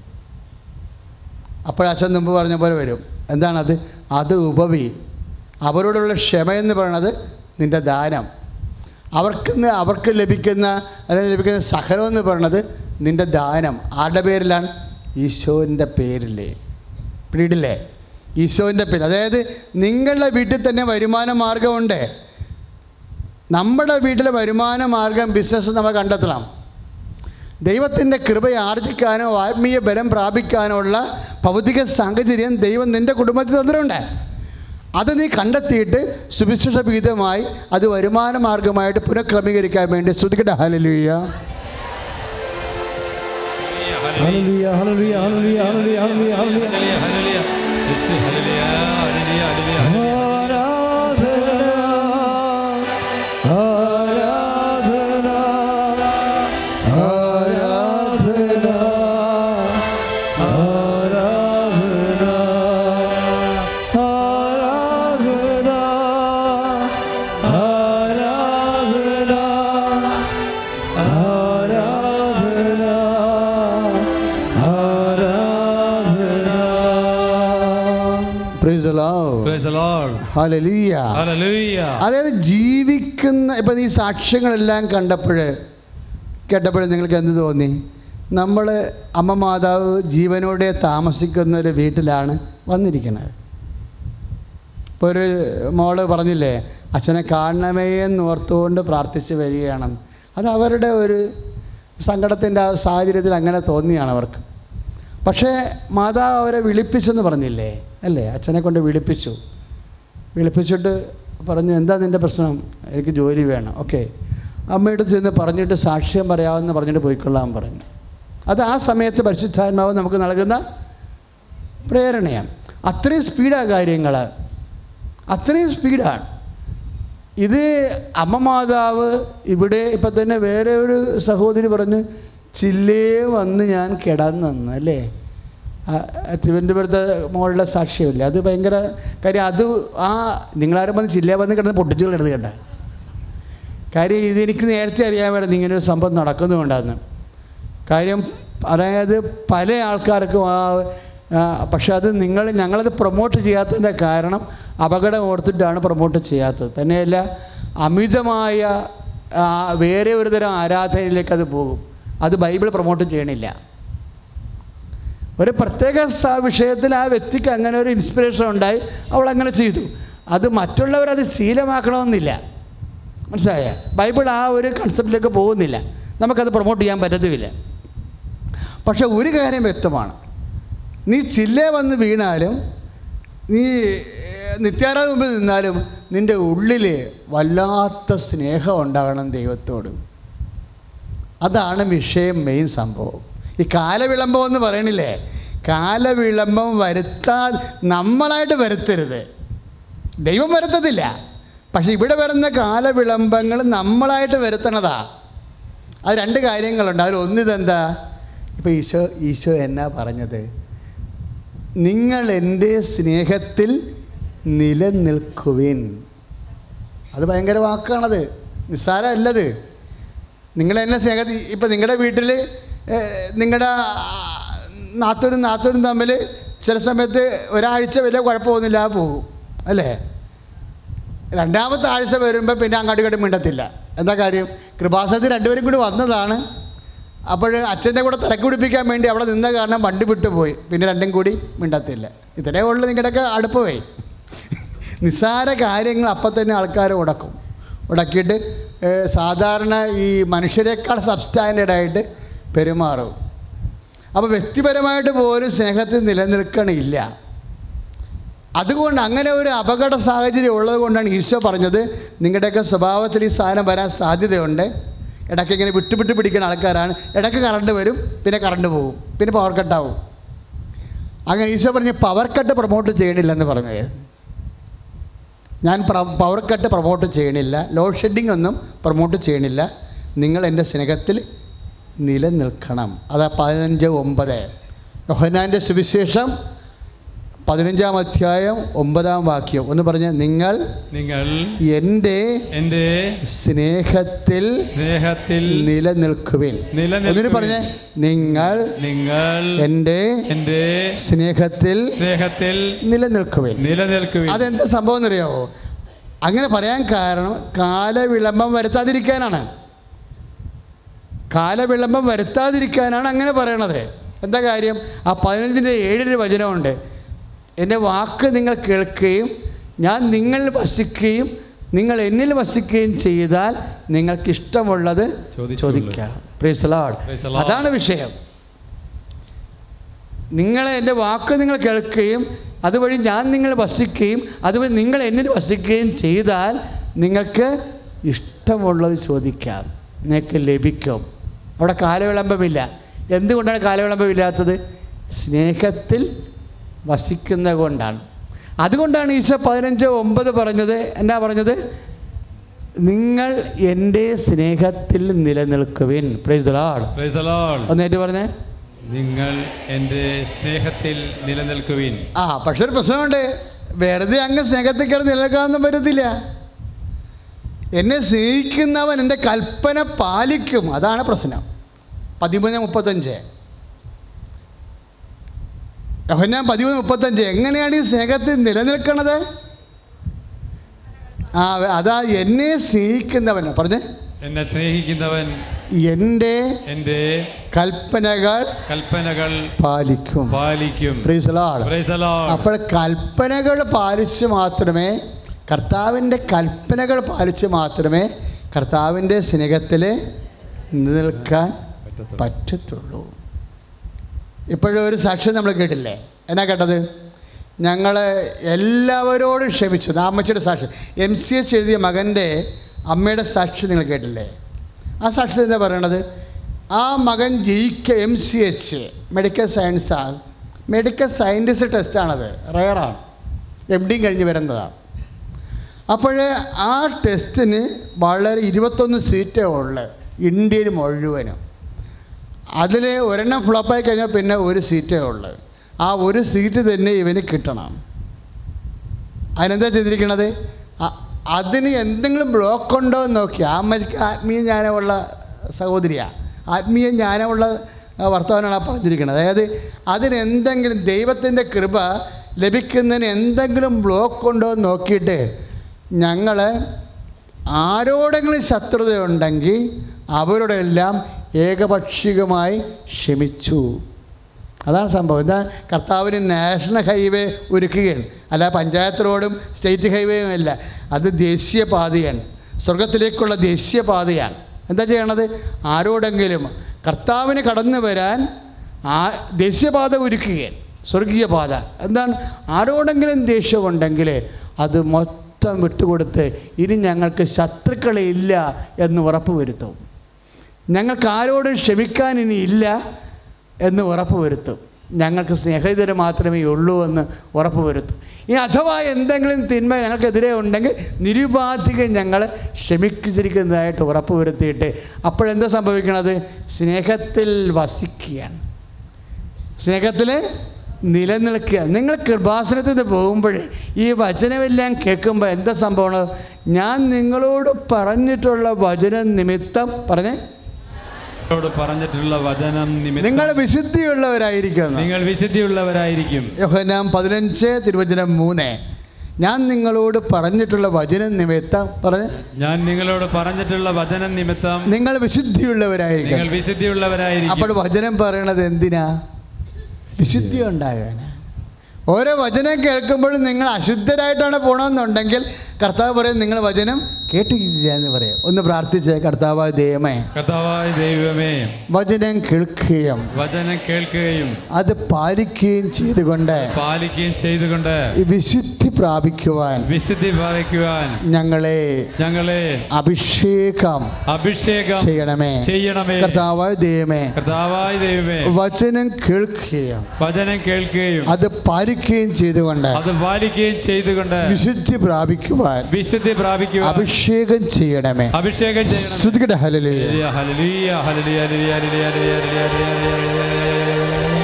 അപ്പോഴച്ഛൻ മുമ്പ് പറഞ്ഞ പോലെ വരും. എന്താണത്? അത് ഉപവി. അവരോടുള്ള ക്ഷമയെന്ന് പറയണത് നിന്റെ ദാനം. അവർക്ക് അവർക്ക് ലഭിക്കുന്ന അല്ലെങ്കിൽ ലഭിക്കുന്ന സഹനം എന്ന് പറയണത് നിന്റെ ദാനം. ആരുടെ പേരിലാണ്? ഈശോന്റെ പേരില്ലേ പിടിയിട്ടില്ലേ ഈശോന്റെ പേര്. അതായത് നിങ്ങളുടെ വീട്ടിൽ തന്നെ വരുമാന മാർഗമുണ്ട് നമ്മുടെ വീട്ടിലെ വരുമാന മാർഗം ബിസിനസ് നമ്മൾ കണ്ടെത്തണം. ദൈവത്തിന്റെ കൃപയെ ആർജിക്കാനോ ആത്മീയ ബലം പ്രാപിക്കാനോ ഉള്ള ഭൗതിക സാഹചര്യം ദൈവം നിന്റെ കുടുംബത്തിൽ തന്നിട്ടുണ്ട്. അത് നീ കണ്ടെത്തിയിട്ട് സുവിശേഷ വിഹിതമായി അത് വരുമാന മാർഗമായിട്ട് പുനഃക്രമീകരിക്കാൻ വേണ്ടി ശ്രുതിക്കട്ടെ hallelujah hallelujah hallelujah hallelujah hallelujah hallelujah hallelujah അതായത് ജീവിക്കുന്ന ഇപ്പം ഈ സാക്ഷ്യങ്ങളെല്ലാം കണ്ടപ്പോൾ കേട്ടപ്പോൾ നിങ്ങൾക്ക് എന്ത് തോന്നി? നമ്മൾ അമ്മ മാതാവ് ജീവനോടെ താമസിക്കുന്ന ഒരു വീട്ടിലാണ് വന്നിരിക്കുന്നത് ഇപ്പോൾ ഒരു മോൾ പറഞ്ഞില്ലേ അച്ഛനെ കാണണമേ എന്ന് ഓർത്തുകൊണ്ട് പ്രാർത്ഥിച്ച് വരികയാണ്. അത് അവരുടെ ഒരു സങ്കടത്തിന്റെ ആ സാഹചര്യത്തിൽ അങ്ങനെ തോന്നിയാണ് അവർക്ക്. പക്ഷേ മാതാവ് അവരെ വിളിപ്പിച്ചെന്ന് പറഞ്ഞില്ലേ? അല്ലേ? അച്ഛനെ കൊണ്ട് വിളിപ്പിച്ചു. വിളിപ്പിച്ചിട്ട് പറഞ്ഞു എന്താ നിന്റെ പ്രശ്നം? എനിക്ക് ജോലി വേണം. ഓക്കെ. അമ്മയുടെ ചെന്ന് പറഞ്ഞിട്ട് സാക്ഷ്യം പറയാമെന്ന് പറഞ്ഞിട്ട് പോയിക്കൊള്ളാൻ പറഞ്ഞു. അത് ആ സമയത്ത് പരിശുദ്ധാത്മാവ് നമുക്ക് നൽകുന്ന പ്രേരണയാണ്. അത്രയും സ്പീഡാണ് കാര്യങ്ങൾ അത്രയും സ്പീഡാണ്. ഇത് അമ്മ മാതാവ് ഇവിടെ ഇപ്പം തന്നെ വേറെ ഒരു സഹോദരി പറഞ്ഞ് ചില്ലേ വന്ന് ഞാൻ കിടന്നെന്ന് അല്ലേ? തിരുവനന്തപുരത്തെ മോളുടെ സാക്ഷ്യമില്ല? അത് ഭയങ്കര കാര്യം അത് ആ നിങ്ങളാരും വന്ന് ജില്ല വന്ന് കിടന്ന് പൊട്ടിച്ചു കിടന്ന് കേട്ട. കാര്യം ഇതെനിക്ക് നേരത്തെ അറിയാമായിരുന്നു ഇങ്ങനെ ഒരു സംഭവം നടക്കുന്നുണ്ടായിരുന്നു കാര്യം അതായത് പല ആൾക്കാർക്കും ആ, പക്ഷെ അത് നിങ്ങൾ ഞങ്ങളത് പ്രൊമോട്ട് ചെയ്യാത്തതിന്റെ കാരണം അപകടം ഓർത്തിട്ടാണ് പ്രൊമോട്ട് ചെയ്യാത്തത്. തന്നെയല്ല അമിതമായ വേറെ ഒരു തരം ആരാധനയിലേക്ക് അത് പോകും. അത് ബൈബിൾ പ്രൊമോട്ട് ചെയ്യണില്ല. ഒരു പ്രത്യേക വിഷയത്തിൽ ആ വ്യക്തിക്ക് അങ്ങനെ ഒരു ഇൻസ്പിറേഷൻ ഉണ്ടായി. അവൾ അങ്ങനെ ചെയ്തു. അത് മറ്റുള്ളവരത് ശീലമാക്കണമെന്നില്ല. മനസ്സിലായ? ബൈബിൾ ആ ഒരു കൺസെപ്റ്റിലേക്ക് പോകുന്നില്ല. നമുക്കത് പ്രൊമോട്ട് ചെയ്യാൻ പറ്റത്തുമില്ല പക്ഷെ ഒരു കാര്യം വ്യക്തമാണ്. നീ ചില്ല വന്ന് വീണാലും നീ നിത്യാരാധന മുമ്പിൽ നിന്നാലും നിന്റെ ഉള്ളിൽ വല്ലാത്ത സ്നേഹം ഉണ്ടാകണം ദൈവത്തോട്. അതാണ് വിഷയം മെയിൻ സംഭവം. ഈ കാലവിളംബം എന്ന് പറയണില്ലേ? കാലവിളംബം വരുത്താൻ നമ്മളായിട്ട് വരുത്തരുത്. ദൈവം വരുത്തത്തില്ല. പക്ഷെ ഇവിടെ വരുന്ന കാലവിളംബങ്ങൾ നമ്മളായിട്ട് വരുത്തണതാ. അത് രണ്ട് കാര്യങ്ങളുണ്ട്. അതിൽ ഒന്നിതെന്താ ഇപ്പോൾ ഈശോ ഈശോ എന്നാ പറഞ്ഞത്? നിങ്ങൾ എന്റെ സ്നേഹത്തിൽ നിലനിൽക്കുവിൻ. അത് ഭയങ്കര വാക്കാണത്. നിസ്സാരമല്ലത്. നിങ്ങൾ എന്നെ സ്നേഹത്തിൽ ഇപ്പം നിങ്ങളുടെ വീട്ടിൽ നിങ്ങളുടെ നാത്തൂരും നാത്തൂരും തമ്മിൽ ചില സമയത്ത് ഒരാഴ്ച വലിയ കുഴപ്പമൊന്നുമില്ല പോകും അല്ലേ? രണ്ടാമത്തെ ആഴ്ച വരുമ്പോൾ പിന്നെ അങ്ങോട്ട് ഇങ്ങോട്ട് മിണ്ടത്തില്ല. എന്താ കാര്യം? കൃപാസനത്തിൽ രണ്ടുപേരും കൂടി വന്നതാണ്. അപ്പോൾ അച്ഛന്റെ കൂടെ തിരക്ക് പിടിപ്പിക്കാൻ വേണ്ടി അവിടെ നിന്ന കാരണം വണ്ടി വിട്ടുപോയി. പിന്നെ രണ്ടും കൂടി മിണ്ടത്തില്ല. ഇത്രയേ ഉള്ളു നിങ്ങളുടെയൊക്കെ അടുപ്പമേ. നിസ്സാര കാര്യങ്ങൾ അപ്പം തന്നെ ആൾക്കാർ ഉടക്കും. ഉടക്കിയിട്ട് സാധാരണ ഈ മനുഷ്യരെക്കാൾ സബ്സ്റ്റാൻഡേർഡ് ആയിട്ട് പെരുമാറും. അപ്പോൾ വ്യക്തിപരമായിട്ട് പോലും സ്നേഹത്തിൽ നിലനിൽക്കണില്ല. അതുകൊണ്ട് അങ്ങനെ ഒരു അപകട സാഹചര്യം ഉള്ളത് കൊണ്ടാണ് ഈശോ പറഞ്ഞത് നിങ്ങളുടെയൊക്കെ സ്വഭാവത്തിൽ ഈ സാധനം വരാൻ സാധ്യതയുണ്ട്. ഇടയ്ക്ക് ഇങ്ങനെ വിട്ട് വിട്ട് പിടിക്കുന്ന ആൾക്കാരാണ്. ഇടയ്ക്ക് കറണ്ട് വരും പിന്നെ കറണ്ട് പോകും പിന്നെ പവർ കട്ടാവും അങ്ങനെ ഈശോ പറഞ്ഞ് പവർ കട്ട് പ്രൊമോട്ട് ചെയ്യണില്ലെന്ന് പറഞ്ഞു. ഞാൻ പവർ കട്ട് പ്രൊമോട്ട് ചെയ്യണില്ല. ലോഡ് ഷെഡിങ് ഒന്നും പ്രൊമോട്ട് ചെയ്യണില്ല. നിങ്ങൾ എന്റെ സ്നേഹത്തിൽ നിലനിൽക്കണം. അതാ പതിനഞ്ച് ഒമ്പത്. യോഹനാന്റെ സുവിശേഷം പതിനഞ്ചാം അധ്യായം ഒമ്പതാം വാക്യം. ഒന്ന് പറഞ്ഞാൽ നിങ്ങൾ നിങ്ങൾ എന്റെ എന്റെ സ്നേഹത്തിൽ സ്നേഹത്തിൽ നിലനിൽക്കുവിൻ. നിലനിൽക്കുവിൻ. പറഞ്ഞേ നിങ്ങൾ നിങ്ങൾ എന്റെ എന്റെ സ്നേഹത്തിൽ സ്നേഹത്തിൽ നിലനിൽക്കുവിൻ. നിലനിൽക്കുവിൻ. അതെന്താ സംഭവം എന്നറിയാവോ? അങ്ങനെ പറയാൻ കാരണം കാലവിളംബം വരുത്താതിരിക്കാനാണ്. കാലവിളംബം വരുത്താതിരിക്കാനാണ് അങ്ങനെ പറയണത്. എന്താ കാര്യം? ആ പതിനഞ്ചിന്റെ ഏഴിന് വചനമുണ്ട്. എന്റെ വാക്ക് നിങ്ങൾ കേൾക്കുകയും ഞാൻ നിങ്ങളിൽ വസിക്കുകയും നിങ്ങൾ എന്നിൽ വസിക്കുകയും ചെയ്താൽ നിങ്ങൾക്ക് ഇഷ്ടമുള്ളത്. ചോദിക്കാം. പ്രീസ് Lord. അതാണ് വിഷയം. നിങ്ങൾ എന്റെ വാക്ക് നിങ്ങൾ കേൾക്കുകയും അതുവഴി ഞാൻ നിങ്ങൾ വസിക്കുകയും അതുവഴി നിങ്ങൾ എന്നിൽ വസിക്കുകയും ചെയ്താൽ നിങ്ങൾക്ക് ഇഷ്ടമുള്ളത് ചോദിക്കാം. നിങ്ങൾക്ക് ലഭിക്കും. അവിടെ കാലവിളംബമില്ല. എന്തുകൊണ്ടാണ് കാലവിളംബമില്ലാത്തത്? സ്നേഹത്തിൽ വസിക്കുന്നത് കൊണ്ടാണ്. അതുകൊണ്ടാണ് ഈശോ പതിനഞ്ച് ഒമ്പത് പറഞ്ഞത്. എന്നാ പറഞ്ഞത്? നിങ്ങൾ എന്റെ സ്നേഹത്തിൽ നിലനിൽക്കുവിൻ. Price Lord. ഒന്നേറ്റ് പറഞ്ഞേ. നിങ്ങൾ എന്റെ സ്നേഹത്തിൽ നിലനിൽക്കുവിൻ. ആ പക്ഷെ ഒരു പ്രശ്നമുണ്ട്. വെറുതെ അങ്ങ് സ്നേഹത്തിൽ കയറി നിലനിൽക്കാനൊന്നും പറ്റത്തില്ല. എന്നെ സ്നേഹിക്കുന്നവൻ എന്റെ കൽപ്പന പാലിക്കും. അതാണ് പ്രശ്നം. പതിമൂന്ന് മുപ്പത്തഞ്ച്. യോഹന്നാൻ പതിമൂന്ന് മുപ്പത്തഞ്ച്. എങ്ങനെയാണ് ഈ സ്നേഹത്തിൽ നിലനിൽക്കണത്? ആ അതാ എന്നെ സ്നേഹിക്കുന്നവൻ. പറഞ്ഞേ. എന്നെ സ്നേഹിക്കുന്നവൻ എന്റെ എന്റെ കൽപ്പനകൾ കൽപ്പനകൾ പാലിക്കും. പാലിക്കും. അപ്പോൾ കൽപ്പനകൾ പാലിച്ച് മാത്രമേ കർത്താവിന്റെ കൽപ്പനകൾ പാലിച്ച് മാത്രമേ കർത്താവിന്റെ സ്നേഹത്തിൽ നിൽക്കാൻ പറ്റത്തുള്ളൂ. ഇപ്പോഴും ഒരു സാക്ഷ്യം നമ്മൾ കേട്ടില്ലേ? എന്നാ കേട്ടത്? ഞങ്ങൾ എല്ലാവരോടും ക്ഷമിച്ചു. അമ്മച്ചിയുടെ സാക്ഷ്യം. എം സി എച്ച് എഴുതിയ മകന്റെ അമ്മയുടെ സാക്ഷ്യം നിങ്ങൾ കേട്ടില്ലേ? ആ സാക്ഷ്യത്തിൽ എന്താ പറയണത്? ആ മകൻ ജയിക്ക എം സി എച്ച് മെഡിക്കൽ സയൻസാണ് മെഡിക്കൽ സയന്റിസ്റ്റ് ടെസ്റ്റാണത് റയറാണ് എം ഡിയും കഴിഞ്ഞ് വരുന്നതാണ് അപ്പോൾ ആ ടെസ്റ്റിന് വളരെ ഇരുപത്തൊന്ന് സീറ്റേ ഉള്ളു ഇന്ത്യയിൽ മുഴുവനും. അതിൽ ഒരെണ്ണം ഫ്ലോപ്പായി കഴിഞ്ഞാൽ പിന്നെ ഒരു സീറ്റേ ഉള്ളു. ആ ഒരു സീറ്റ് തന്നെ ഇവന് കിട്ടണം. അതിനെന്താ ചെയ്തിരിക്കണത്? അതിന് എന്തെങ്കിലും ബ്ലോക്ക് ഉണ്ടോ എന്ന് നോക്കി. അമ്മയ്ക്ക് ആത്മീയ ജ്ഞാനമുള്ള സഹോദരിയാണ് ആത്മീയ ജ്ഞാനമുള്ള വർത്തമാനമാണ് ആ പറഞ്ഞിരിക്കുന്നത് അതായത് അതിനെന്തെങ്കിലും ദൈവത്തിന്റെ കൃപ ലഭിക്കുന്നതിന് എന്തെങ്കിലും ബ്ലോക്ക് ഉണ്ടോ എന്ന് നോക്കിയിട്ട് ഞങ്ങൾ ആരോടെങ്കിലും ശത്രുതയുണ്ടെങ്കിൽ അവരോടെല്ലാം ഏകപക്ഷികമായി ക്ഷമിച്ചു. അതാണ് സംഭവം. എന്താ കർത്താവിന് നാഷണൽ ഹൈവേ ഒരുക്കുകയാണ്. അല്ല പഞ്ചായത്ത് റോഡും സ്റ്റേറ്റ് ഹൈവേയും അല്ല. അത് ദേശീയപാതയാണ് സ്വർഗത്തിലേക്കുള്ള ദേശീയപാതയാണ് എന്താ ചെയ്യണത്? ആരോടെങ്കിലും കർത്താവിന് കടന്നു വരാൻ ആ ദേശീയപാത ഒരുക്കുകയാണ്. സ്വർഗീയപാത എന്താണ്? ആരോടെങ്കിലും ദേഷ്യമുണ്ടെങ്കിൽ അത് മൊത്തം വിട്ടുകൊടുത്ത് ഇനി ഞങ്ങൾക്ക് ശത്രുക്കളെ ഇല്ല എന്ന് ഉറപ്പ് വരുത്തും ഞങ്ങൾക്ക് ആരോടും ക്ഷമിക്കാൻ ഇനി ഇല്ല എന്ന് ഉറപ്പ് വരുത്തും ഞങ്ങൾക്ക് സ്നേഹിതര് മാത്രമേ ഉള്ളൂ എന്ന് ഉറപ്പ് വരുത്തും ഇനി അഥവാ എന്തെങ്കിലും തിന്മ ഞങ്ങൾക്കെതിരെ ഉണ്ടെങ്കിൽ നിരുപാധികം ഞങ്ങൾ ക്ഷമിച്ചിരിക്കുന്നതായിട്ട് ഉറപ്പ് വരുത്തിയിട്ട് അപ്പോഴെന്താ സംഭവിക്കണത്? സ്നേഹത്തിൽ വസിക്കുകയാണ്. സ്നേഹത്തിൽ നിലനിൽക്കുക. നിങ്ങൾ കൃപാസനത്തിൽ നിന്ന് പോകുമ്പോഴേ ഈ വചനമെല്ലാം കേൾക്കുമ്പോൾ എന്താ സംഭവമാണ് ഞാൻ നിങ്ങളോട് പറഞ്ഞിട്ടുള്ള വചനം നിമിത്തം പറഞ്ഞേ. നിങ്ങളോട് പറഞ്ഞിട്ടുള്ള വചനം നിങ്ങൾ വിശുദ്ധിയുള്ളവരായിരിക്കും. നിങ്ങൾ വിശുദ്ധിയുള്ളവരായിരിക്കും. യോഹന്നാൻ പതിനഞ്ച് തിരുവചനം മൂന്ന്. ഞാൻ നിങ്ങളോട് പറഞ്ഞിട്ടുള്ള വചനം നിമിത്തം പറഞ്ഞു. ഞാൻ നിങ്ങളോട് പറഞ്ഞിട്ടുള്ള വചനം നിമിത്തം. നിങ്ങൾ വിശുദ്ധിയുള്ളവരായിരിക്കും. നിങ്ങൾ വിശുദ്ധിയുള്ളവരായിരിക്കും. അപ്പോൾ വചനം പറയണത് എന്തിനാ? വിശുദ്ധി ഉണ്ടാകാന് ഓരോ വചനം കേൾക്കുമ്പോഴും നിങ്ങൾ അശുദ്ധരായിട്ടാണ് പോകണമെന്നുണ്ടെങ്കിൽ കർത്താവ് പറയും നിങ്ങൾ വചനം കേട്ടിട്ടില്ല എന്ന് പറയാം. ഒന്ന് പ്രാർത്ഥിച്ചേ കർത്താവായ ദൈവമേ കർത്താവായ ദൈവമേ വചനം കേൾക്കുകയും വചനം കേൾക്കുകയും അത് പാലിക്കുകയും ചെയ്തുകൊണ്ട് പാലിക്കുകയും ചെയ്തുകൊണ്ട് വിശുദ്ധി പ്രാപിക്കുവാൻ വിശുദ്ധി പ്രാപിക്കുവാൻ ഞങ്ങളെ ഞങ്ങളെ അഭിഷേകം അഭിഷേകം ചെയ്യണമേ. ചെയ്യണമേ. കർത്താവായ ദൈവമേ കർത്താവായ ദൈവമേ വചനം കേൾക്കുകയും വചനം കേൾക്കുകയും അത് പാലിക്കുകയും ചെയ്തുകൊണ്ട് അത് പാലിക്കുകയും ചെയ്തുകൊണ്ട് വിശുദ്ധി പ്രാപിക്കുവാൻ വിശുദ്ധി പ്രാപിക്കുവാൻ അഭിഷേകം ചെയ്യണമേ. അഭിഷേകം ചെയ്യണം hallelujah hallelujah, hallelujah, hallelujah, hallelujah, hallelujah, hallelujah, hallelujah, hallelujah.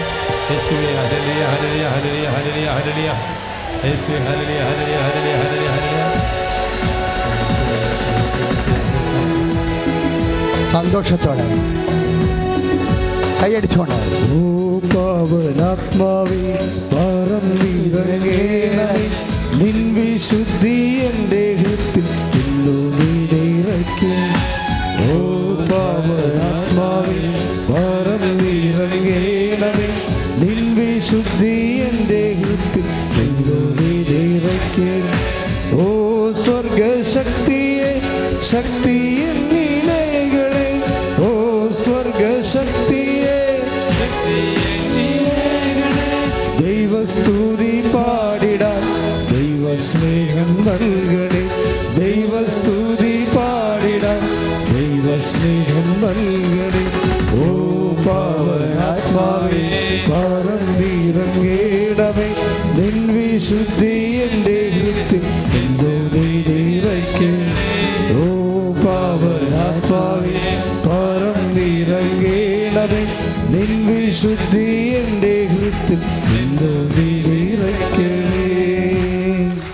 യേശുവേ, hallelujah, hallelujah, hallelujah, hallelujah, hallelujah. യേശുവേ, hallelujah, hallelujah, hallelujah, hallelujah, hallelujah. സന്തോഷത്തോടെ കൈയടിച്ചോണ്ട് ഓ പാവനാത്മാവേ നിൻ വിശുദ്ധി എന്റെ ഹൃത്തിൽ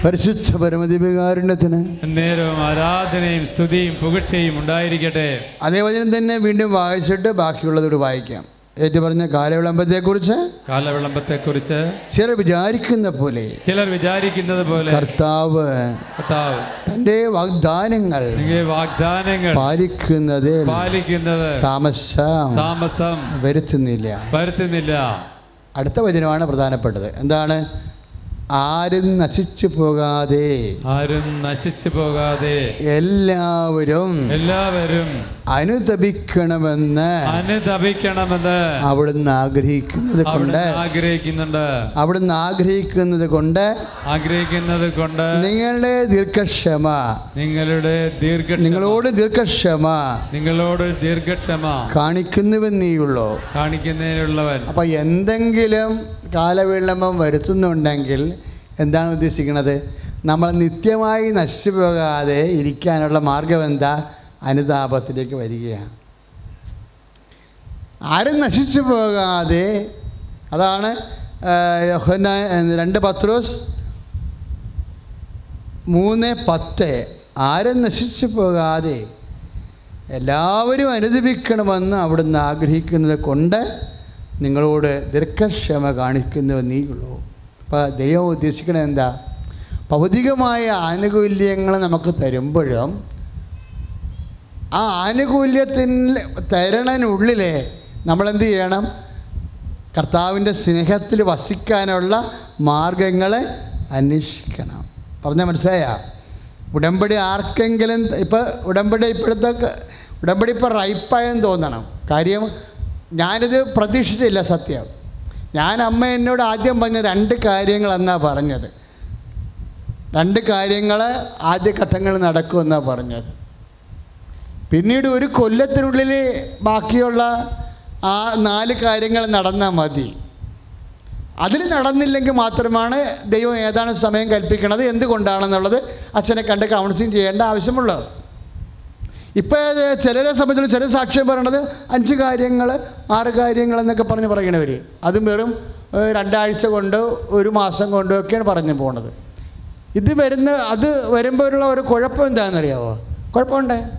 പരിശുദ്ധ പരമദിവ്യകാരുണ്യത്തിന് നേരവും ആരാധനയും സ്തുതിയും പുകഴ്ചയും ഉണ്ടായിരിക്കട്ടെ. അതേ വചനം തന്നെ വീണ്ടും വായിച്ചിട്ട് ബാക്കിയുള്ളതോട് വായിക്കാം. ഏറ്റു പറഞ്ഞ കാലവിളംബത്തെ കുറിച്ച് കാലവിളംബത്തെ കുറിച്ച് ചിലർ വിചാരിക്കുന്ന പോലെ ചിലർ വിചാരിക്കുന്നത് പോലെ കർത്താവ് കർത്താവ് തന്റെ വാഗ്ദാനങ്ങൾ നിങ്ങൾ വാഗ്ദാനങ്ങൾ പാലിക്കുന്നത് പാലിക്കുന്നത് താമസം താമസം വരുത്തുന്നില്ല. വരുത്തുന്നില്ല. അടുത്ത വചനമാണ് പ്രധാനപ്പെട്ടത്. എന്താണ്? ആരും നശിച്ചു പോകാതെ ആരും നശിച്ചു പോകാതെ എല്ലാവരും എല്ലാവരും അനുതപിക്കണമെന്ന് അനുതപിക്കണമെന്ന് അവിടുന്ന് ആഗ്രഹിക്കുന്നത് കൊണ്ട് ആഗ്രഹിക്കുന്നുണ്ട്. അവിടുന്ന് ആഗ്രഹിക്കുന്നത് കൊണ്ട് ആഗ്രഹിക്കുന്നത് കൊണ്ട് നിങ്ങളുടെ ദീർഘക്ഷമ നിങ്ങളുടെ ദീർഘ നിങ്ങളോട് ദീർഘക്ഷമ നിങ്ങളോട് ദീർഘക്ഷമ കാണിക്കുന്നുവെന്നീയുള്ളൂ. കാണിക്കുന്നതിനുള്ളവൻ. അപ്പൊ എന്തെങ്കിലും കാലവിളംബം വരുത്തുന്നുണ്ടെങ്കിൽ എന്താണ് ഉദ്ദേശിക്കുന്നത്? നമ്മൾ നിത്യമായി നശിച്ചു പോകാതെ ഇരിക്കാനുള്ള മാർഗം എന്താ? അനുതാപത്തിലേക്ക് വരികയാണ്. ആരും നശിച്ചു പോകാതെ അതാണ് രണ്ട് പത്രോസ് മൂന്ന് പത്ത്. ആരും നശിച്ചു പോകാതെ എല്ലാവരും അനുദപിക്കണമെന്ന് അവിടുന്ന് ആഗ്രഹിക്കുന്നത് കൊണ്ട് നിങ്ങളോട് ദീർഘക്ഷമ കാണിക്കുന്നു നീയുള്ളൂ അപ്പോൾ ദൈവം ഉദ്ദേശിക്കണത് എന്താ? ഭൗതികമായ ആനുകൂല്യങ്ങൾ നമുക്ക് തരുമ്പോഴും ആ ആനുകൂല്യത്തിന് തരണനുള്ളിലെ നമ്മളെന്ത് ചെയ്യണം? കർത്താവിന്റെ സ്നേഹത്തിൽ വസിക്കാനുള്ള മാർഗങ്ങളെ അന്വേഷിക്കണം. പറഞ്ഞാൽ മനസ്സിലായാ? ഉടമ്പടി ആർക്കെങ്കിലും ഇപ്പോൾ ഉടമ്പടി ഇപ്പോഴത്തെ ഉടമ്പടി ഇപ്പോൾ റൈപ്പായെന്ന് തോന്നണം. കാര്യം ഞാനിത് പ്രതീക്ഷിച്ചില്ല സത്യം. ഞാൻ അമ്മ എന്നോട് ആദ്യം പറഞ്ഞ രണ്ട് കാര്യങ്ങൾ കാര്യങ്ങളെന്നാണ് പറഞ്ഞത്? രണ്ട് കാര്യങ്ങൾ ആദ്യ ഘട്ടങ്ങൾ നടക്കുമെന്നാണ് പറഞ്ഞത്. പിന്നീട് ഒരു കൊല്ലത്തിനുള്ളിൽ ബാക്കിയുള്ള ആ നാല് കാര്യങ്ങൾ നടന്നാൽ മതി. അതിൽ നടന്നില്ലെങ്കിൽ മാത്രമാണ് ദൈവം ഏതാണ് സമയം കൽപ്പിക്കുന്നത് എന്തുകൊണ്ടാണെന്നുള്ളത് അച്ഛനെ കണ്ട് കൗൺസിലിംഗ് ചെയ്യേണ്ട ആവശ്യമുള്ളത്. ഇപ്പോൾ ചിലരെ സംബന്ധിച്ചിടത്തോളം ചില സാക്ഷ്യം പറയണത് അഞ്ച് കാര്യങ്ങൾ ആറ് കാര്യങ്ങൾ എന്നൊക്കെ പറഞ്ഞ് പറയണവർ അതും വെറും രണ്ടാഴ്ച കൊണ്ട് ഒരു മാസം കൊണ്ടോ ഒക്കെയാണ് പറഞ്ഞു പോണത്. ഇത് വരുന്ന അത് വരുമ്പോഴുള്ള ഒരു കുഴപ്പം എന്താണെന്നറിയാവോ? കുഴപ്പമുണ്ട്.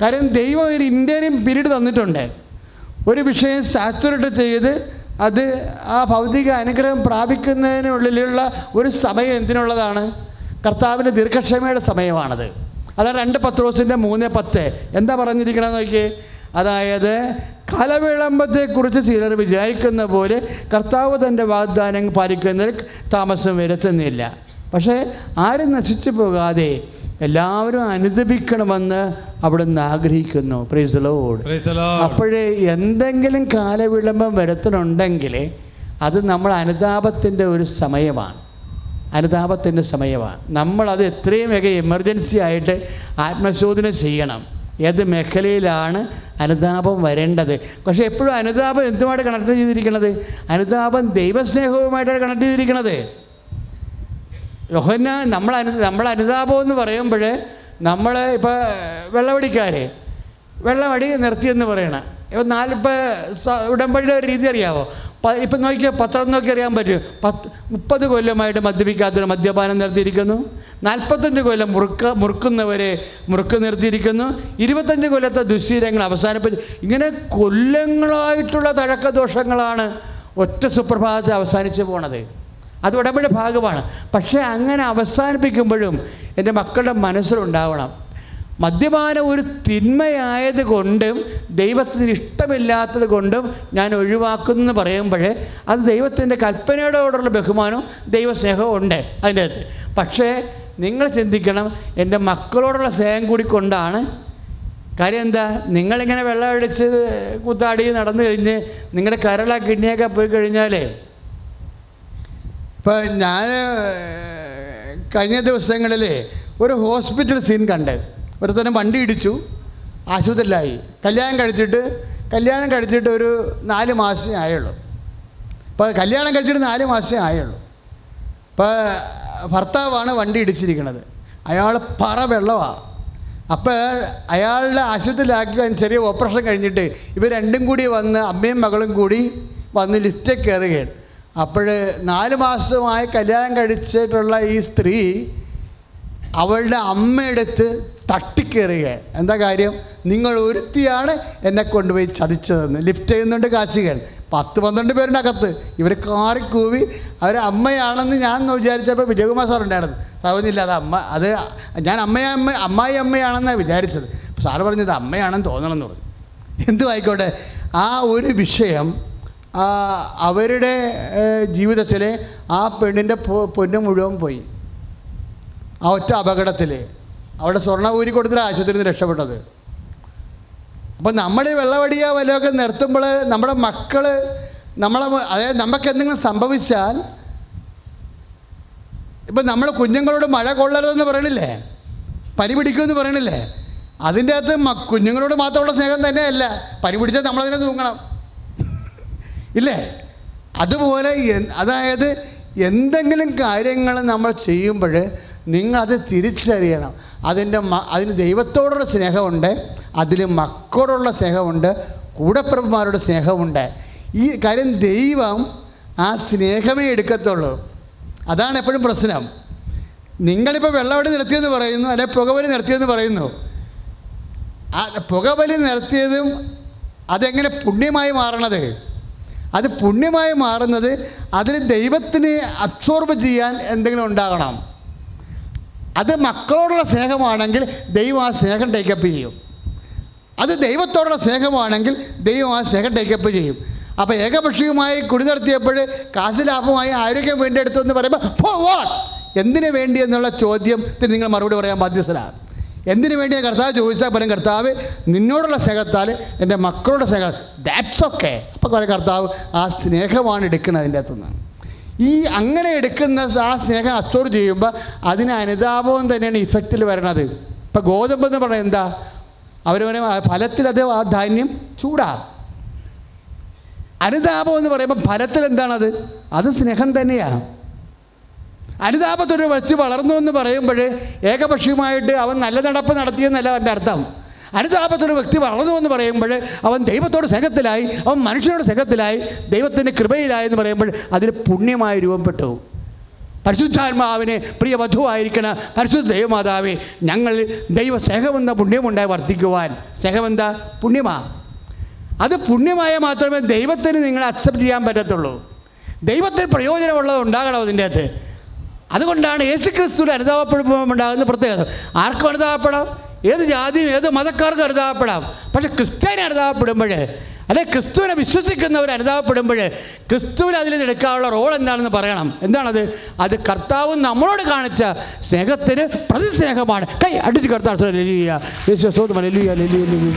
കാര്യം ദൈവം ഒരു ഇന്ത്യയിലും പിരീഡ് തന്നിട്ടുണ്ട്. ഒരു വിഷയം സാച്ചുറേറ്റ് ചെയ്ത് അത് ആ ഭൗതിക അനുഗ്രഹം പ്രാപിക്കുന്നതിനുള്ളിലുള്ള ഒരു സമയം എന്തിനുള്ളതാണ്? കർത്താവിന്റെ ദീർഘക്ഷമയുടെ സമയമാണത്. അതാണ് രണ്ട് പത്രോസിന്റെ മൂന്ന് പത്ത്. എന്താ പറഞ്ഞിരിക്കണം നോക്കിയേ? അതായത് കലവിളംബത്തെക്കുറിച്ച് ചിലർ വിചാരിക്കുന്ന പോലെ കർത്താവ് തന്റെ വാഗ്ദാനം പാലിക്കുന്നതിൽ താമസം വരുത്തുന്നില്ല. പക്ഷേ ആരും നശിച്ചു പോകാതെ എല്ലാവരും അനുദപിക്കണമെന്ന് അവിടുന്ന് ആഗ്രഹിക്കുന്നു. Praise Lord. അപ്പോഴേ എന്തെങ്കിലും കാലവിളംബം വരുത്തണുണ്ടെങ്കിൽ അത് നമ്മൾ അനുതാപത്തിന്റെ ഒരു സമയമാണ്. അനുതാപത്തിന്റെ സമയമാണ്. നമ്മളത് എത്രയും വേഗം എമർജൻസി ആയിട്ട് ആത്മശോധന ചെയ്യണം. ഏത് മേഖലയിലാണ് അനുതാപം വരേണ്ടത്? പക്ഷേ എപ്പോഴും അനുതാപം എന്തുമായിട്ട് കണക്ട് ചെയ്തിരിക്കുന്നത് അനുതാപം ദൈവസ്നേഹവുമായിട്ടാണ് കണക്ട് ചെയ്തിരിക്കുന്നത് യോഹന്ന നമ്മൾ അനു നമ്മൾ അനുതാപം എന്ന് പറയുമ്പോൾ നമ്മൾ ഇപ്പോൾ വെള്ളമടിക്കാർ വെള്ളമടി നിർത്തിയെന്ന് പറയണം. ഇപ്പം നാലിപ്പോൾ ഉടമ്പടിയുടെ ഒരു രീതി അറിയാമോ പ- ഇപ്പം നോക്കിയാൽ പത്രം നോക്കി അറിയാൻ പറ്റും. പത്ത് മുപ്പത് കൊല്ലമായിട്ട് മദ്യപിക്കാത്തവർ മദ്യപാനം നിർത്തിയിരിക്കുന്നു. നാൽപ്പത്തഞ്ച് കൊല്ലം മുറുക്ക മുറുക്കുന്നവരെ മുറുക്ക് നിർത്തിയിരിക്കുന്നു. ഇരുപത്തഞ്ച് കൊല്ലത്തെ ദുശീലങ്ങൾ അവസാനിപ്പിച്ച് ഇങ്ങനെ കൊല്ലങ്ങളായിട്ടുള്ള തഴക്കദോഷങ്ങളാണ് ഒറ്റ സുപ്രഭാതത്തെ അവസാനിച്ച് പോണത്. അത് ഉടമ്പടി ഭാഗമാണ്. പക്ഷേ അങ്ങനെ അവസാനിപ്പിക്കുമ്പോഴും എന്റെ മക്കളുടെ മനസ്സിലുണ്ടാവണം. മദ്യപാനം ഒരു തിന്മയായത് കൊണ്ടും ദൈവത്തിന് ഇഷ്ടമില്ലാത്തത് കൊണ്ടും ഞാൻ ഒഴിവാക്കുന്നു എന്ന് പറയുമ്പോഴേ അത് ദൈവത്തിന്റെ കൽപ്പനയോടുള്ള ബഹുമാനവും ദൈവസ്നേഹവും ഉണ്ട് അതിന്റെ അകത്ത്. പക്ഷേ നിങ്ങൾ ചിന്തിക്കണം എന്റെ മക്കളോടുള്ള സ്നേഹം കൂടി കൊണ്ടാണ്. കാര്യം എന്താ? നിങ്ങളിങ്ങനെ വെള്ളം അടിച്ച് കുത്താടി നടന്നു കഴിഞ്ഞ് നിങ്ങളുടെ കരള കിഡ്നിയൊക്കെ പോയി കഴിഞ്ഞാലേ. ഇപ്പം ഞാൻ കഴിഞ്ഞ ദിവസങ്ങളിൽ ഒരു ഹോസ്പിറ്റൽ സീൻ കണ്ട്. ഒരുത്തരം വണ്ടി ഇടിച്ചു ആശുപത്രിയിലായി. കല്യാണം കഴിച്ചിട്ട് കല്യാണം കഴിച്ചിട്ട് ഒരു നാല് മാസമേ ആയുള്ളൂ. അപ്പോൾ കല്യാണം കഴിച്ചിട്ട് നാല് മാസമേ ആയുള്ളൂ. ഇപ്പോൾ ഭർത്താവാണ് വണ്ടി ഇടിച്ചിരിക്കുന്നത്. അയാൾ പറ വെള്ളമാണ് അപ്പോൾ അയാളുടെ ആശുപത്രിയിലാക്കി ചെറിയ ഓപ്പറേഷൻ കഴിഞ്ഞിട്ട് ഇവർ രണ്ടും കൂടി വന്ന് അമ്മയും മകളും കൂടി വന്ന് ലിഫ്റ്റിൽ കയറുകയാണ്. അപ്പോൾ നാല് മാസമായി കല്യാണം കഴിച്ചിട്ടുള്ള ഈ സ്ത്രീ അവളുടെ അമ്മയെടുത്ത് തട്ടിക്കേറുക എന്താ കാര്യം? നിങ്ങൾ ഒരുത്തിയാണ് എന്നെ കൊണ്ടുപോയി ചതിച്ചതെന്ന്. ലിഫ്റ്റ് ചെയ്യുന്നുണ്ട് കാശികൾ. പത്ത് പന്ത്രണ്ട് പേരുടെ അകത്ത് ഇവർ കാറി കൂവി അവർ അമ്മയാണെന്ന് ഞാൻ വിചാരിച്ചപ്പോൾ വിജയകുമാർ സാർ ഉണ്ടായിരുന്നു. സാർ പറഞ്ഞില്ല അത് അമ്മ അത് ഞാൻ അമ്മയെ അമ്മ അമ്മായി അമ്മയാണെന്നാണ് വിചാരിച്ചത്. സാറ് പറഞ്ഞത് അമ്മയാണെന്ന് തോന്നണമെന്ന് പറഞ്ഞു. എന്തു ആയിക്കോട്ടെ. ആ ഒരു വിഷയം അവരുടെ ജീവിതത്തിലെ ആ പെണ്ണിന്റെ പൊന്ന് മുഴുവൻ പോയി. ആ ഒറ്റ അപകടത്തിൽ അവിടെ സ്വർണ ഊരി കൊടുത്തിട്ട് ആശുപത്രിയിൽ നിന്ന് രക്ഷപ്പെട്ടത്. അപ്പം നമ്മൾ ഈ വെള്ളവടിയോ വല്ലതൊക്കെ നിർത്തുമ്പോൾ നമ്മുടെ മക്കൾ നമ്മളെ അതായത് നമുക്ക് എന്തെങ്കിലും സംഭവിച്ചാൽ ഇപ്പം നമ്മൾ കുഞ്ഞുങ്ങളോട് മഴ കൊള്ളരുതെന്ന് പറയണില്ലേ? പനി പിടിക്കുമെന്ന് പറയണില്ലേ? അതിന്റെ അകത്ത് കുഞ്ഞുങ്ങളോട് മാത്രമുള്ള സ്നേഹം തന്നെയല്ല. പനി പിടിച്ചാൽ നമ്മളതിനെ തൂങ്ങണം. ഇല്ലേ? അതുപോലെ അതായത് എന്തെങ്കിലും കാര്യങ്ങൾ നമ്മൾ ചെയ്യുമ്പോൾ നിങ്ങളത് തിരിച്ചറിയണം. അതിന്റെ മ അതിന് ദൈവത്തോടുള്ള സ്നേഹമുണ്ട് അതിൽ മക്കളോടുള്ള സ്നേഹമുണ്ട് കൂടപ്രഭുമാരുടെ സ്നേഹമുണ്ട്. ഈ കാര്യം ദൈവം ആ സ്നേഹമേ എടുക്കത്തുള്ളൂ. അതാണ് എപ്പോഴും പ്രശ്നം. നിങ്ങളിപ്പോൾ വെള്ളവടി നിർത്തിയെന്ന് പറയുന്നു അല്ലെ പുകവലി നിർത്തിയെന്ന് പറയുന്നു. ആ പുകവലി നിർത്തിയതും അതെങ്ങനെ പുണ്യമായി മാറണത്? അത് പുണ്യമായി മാറുന്നത് അതിന് ദൈവത്തിന് അബ്സോർബ് ചെയ്യാൻ എന്തെങ്കിലും ഉണ്ടാകണം. അത് മക്കളോടുള്ള സ്നേഹമാണെങ്കിൽ ദൈവം ആ സ്നേഹം ടേക്കപ്പ് ചെയ്യും. അത് ദൈവത്തോടുള്ള സ്നേഹമാണെങ്കിൽ ദൈവം ആ സ്നേഹം ടേക്കപ്പ് ചെയ്യും. അപ്പോൾ ഏകപക്ഷീയമായി കുടി നടത്തിയപ്പോൾ കാശ് ലാഭമായി ആരോഗ്യം വേണ്ടിയെടുത്തു എന്ന് പറയുമ്പോൾ ഫോ വാട്ട് എന്തിനു വേണ്ടി എന്നുള്ള ചോദ്യത്തിന് നിങ്ങൾ മറുപടി പറയാൻ ബാധ്യസ്ഥരാണ്. എന്തിനു വേണ്ടി കർത്താവ് ചോദിച്ചാൽ പറയും കർത്താവ് നിന്നോടുള്ള സ്നേഹത്താൽ എന്റെ മക്കളുടെ സ്നേഹം ദാറ്റ്സ് ഓക്കെ അപ്പോൾ കുറേ കർത്താവ് ആ സ്നേഹമാണ് എടുക്കുന്നത് അതിന്റെ അകത്തുനിന്ന്. ഈ അങ്ങനെ എടുക്കുന്ന ആ സ്നേഹം അബ്സോർവ് ചെയ്യുമ്പോൾ അതിന് അനുതാപവും തന്നെയാണ് ഇഫക്റ്റിൽ വരണത്. ഇപ്പം ഗോതമ്പ് എന്ന് പറഞ്ഞാൽ എന്താ? അവരവരെ പറയും ആ ധാന്യം ചൂടാ. അനുതാപം എന്ന് പറയുമ്പോൾ ഫലത്തിൽ എന്താണത്? അത് സ്നേഹം തന്നെയാണ് അനുതാപത്തൊരു വ്യക്തി വളർന്നു എന്ന് പറയുമ്പോൾ ഏകപക്ഷീയമായിട്ട് അവൻ നല്ല നടപ്പ് നടത്തിയെന്നല്ല അവന്റെ അർത്ഥം. അനുതാപത്തൊരു വ്യക്തി വളർന്നു എന്ന് പറയുമ്പോൾ അവൻ ദൈവത്തോട് സ്നേഹത്തിലായി അവൻ മനുഷ്യനോട് സ്നേഹത്തിലായി ദൈവത്തിന്റെ കൃപയിലായി എന്ന് പറയുമ്പോൾ അതിൽ പുണ്യമായി രൂപപ്പെട്ടു പരിശുദ്ധാത്മാവിനെ പ്രിയ വധുവായിരിക്കണ പരിശുദ്ധ ദൈവമാതാവെ ഞങ്ങൾ ദൈവ സ്നേഹമെന്ന പുണ്യമുണ്ടായി വർദ്ധിക്കുവാൻ. സ്നേഹമെന്താ? പുണ്യമാ. അത് പുണ്യമായ മാത്രമേ ദൈവത്തിന് നിങ്ങളെ അക്സെപ്റ്റ് ചെയ്യാൻ പറ്റത്തുള്ളൂ. ദൈവത്തിന് പ്രയോജനമുള്ളത് ഉണ്ടാകണം അതിന്റെ അകത്ത്. അതുകൊണ്ടാണ് യേശു ക്രിസ്തുവിന്റെ അനുതാപപ്പെടുമ്പോൾ ഉണ്ടാകുന്ന പ്രത്യേകത. ആർക്കും അനുതാപപ്പെടാം? ഏത് ജാതിയും ഏത് മതക്കാർക്കും അനുതാപപ്പെടാം. പക്ഷെ ക്രിസ്ത്യാനി അനുതാപപ്പെടുമ്പോൾ അല്ലെ ക്രിസ്തുവിനെ വിശ്വസിക്കുന്നവർ അനുതാപപ്പെടുമ്പോൾ ക്രിസ്തുവിന് അതിൽ എടുക്കാനുള്ള റോൾ എന്താണെന്ന് പറയണം. എന്താണത്? അത് കർത്താവ് നമ്മളോട് കാണിച്ച സ്നേഹത്തിന് പ്രതിസ്നേഹമാണ്. കൈ അടിച്ച് കർത്താവ് ലെലിയ യേശു ലെലിയ ലെലിയ ലെലിയ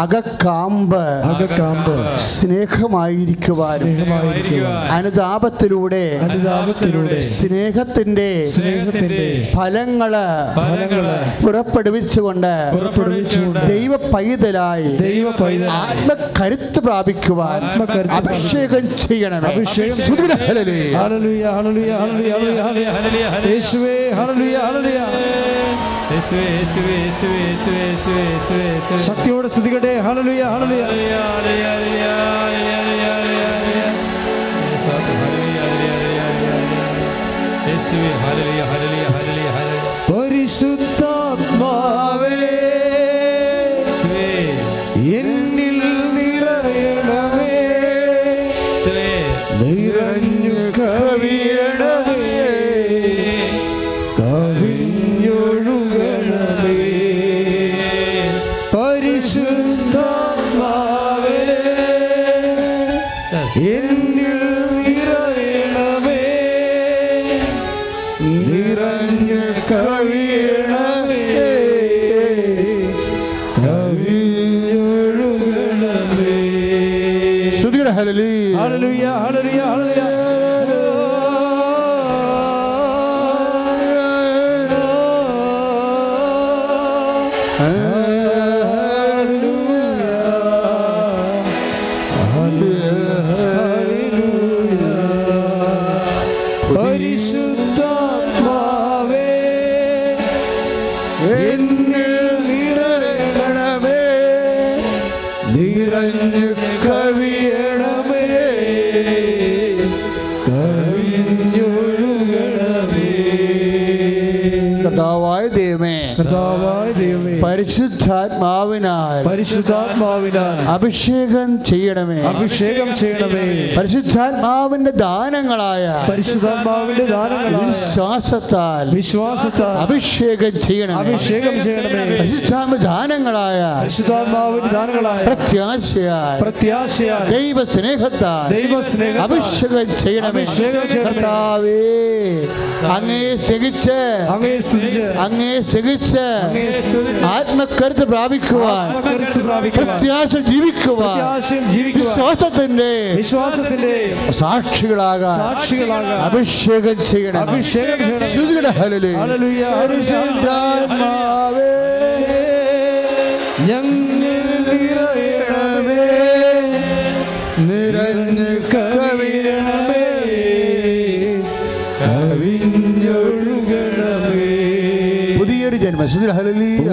അകക്കാമ്പ്. അകക്കാമ്പ്. സ്നേഹമായിരിക്കുവാൻ. അനുതാപത്തിലൂടെ. അനുതാപത്തിലൂടെ. സ്നേഹത്തിന്റെ സ്നേഹത്തിന്റെ ഫലങ്ങൾ ഫലങ്ങൾ പുറപ്പെടുവിച്ചുകൊണ്ട് പുറപ്പെടുവിച്ചുകൊണ്ട് ദൈവ പൈതലായി ദൈവ പൈതൽ ആത്മകരുത്ത് പ്രാപിക്കുവാൻ അഭിഷേകം ചെയ്യണമേ അഭിഷേകം hallelujah. Hallelujah hallelujah hallelujah. Hallelujah hallelujah. യേശുവേ ഹല്ലേലൂയ ഹല്ലേലൂയ. ശക്തിയോടെ സ്തുതിക്കട്ടെ ഹല്ലേലൂയ ഹല്ലേലൂയ പരിശുദ്ധാത്മാവേ പരിശുദ്ധാത്മാവിനാൽ പരിശുദ്ധാത്മാവിനാൽ അഭിഷേകം ചെയ്യണമേ. അഭിഷേകം ചെയ്യണമേ. പരിശുദ്ധാത്മാവിന്റെ ദാനങ്ങളായ പരിശുദ്ധാത്മാവിന്റെ ദാനങ്ങളായ വിശ്വാസത്താൽ വിശ്വാസത്താൽ അഭിഷേകം ചെയ്യണം അഭിഷേകം ചെയ്യണമേ. പരിശുദ്ധാത്മ ദാനങ്ങളായ പരിശുദ്ധാത്മാവിന്റെ ദാനങ്ങളായ പ്രത്യാശയാൽ പ്രത്യാശയാൽ ദൈവ സ്നേഹത്താൽ അഭിഷേകം ചെയ്യണമേ. അഭിഷേകം ചെയ്യണമേ. കർത്താവേ അങ്ങേ ശകിച്ച്. അങ്ങേ സ്തുതിച്ച്. അങ്ങേ ശകിച്ച്. അങ്ങേ സ്തുതിച്ച്. ആത്മകരുത്ത് പ്രാപിക്കുവാൻ. പ്രത്യാശ ജീവിക്കുവാൻ. വിശ്വാസത്തിന്റെ വിശ്വാസത്തിന്റെ സാക്ഷികളാകാൻ. സാക്ഷികളാകാൻ. അഭിഷേകം ചെയ്യണം അഭിഷേകം ചെയ്യണം. ശ്രുതിയുടെ ഹല്ലേലൂയ.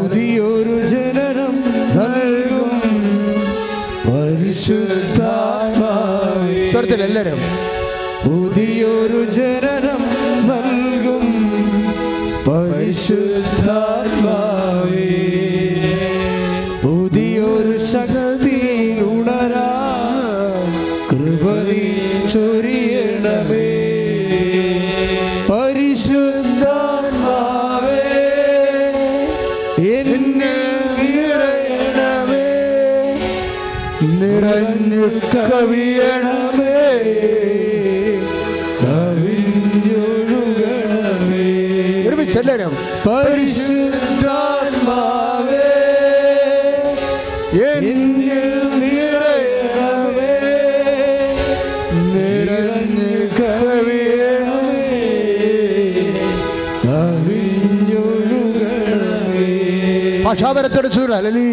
പുതിയൊരു ജനനം നൽകും. പരിശുദ്ധാത്മാവേ. എല്ലാവരും പുതിയൊരു ജനനം പക്ഷാതരത്തോട് ചൂട് അലലി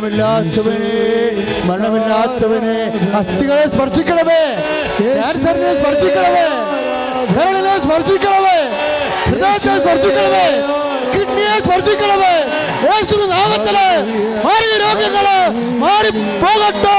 മരണമില്ലാത്തവനെ മരണമില്ലാത്തവനെ അസ്ഥികളെ സ്പർശിക്കണമേ ക്യാൻസറിനെ സ്പർശിക്കണമേ കരളിനെ സ്പർശിക്കണമേ ഹൃദയത്തെ സ്പർശിക്കണമേ കിഡ്നിയെ സ്പർശിക്കണമേ യേശുവിൻ നാമത്തില് മാറിയ രോഗങ്ങള് മാറി പോകട്ടെ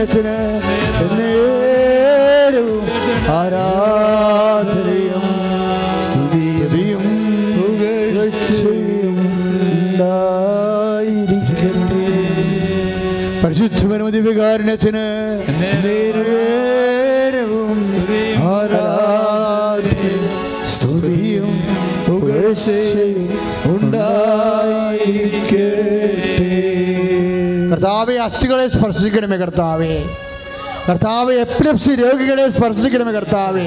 ദർശനത്തിന് നേരവും ആരാധനയും സ്തുതിയും പുകഴ്ചയും ഉണ്ടായിരിക്കും പരിശുദ്ധപരമതി വികാരണത്തിന് കർത്താവെ അസ്ഥികളെ സ്പർശിക്കണമേ കർത്താവെ. കർത്താവ് എപ്ലപ്സി രോഗികളെ സ്പർശിക്കണമേ കർത്താവ്.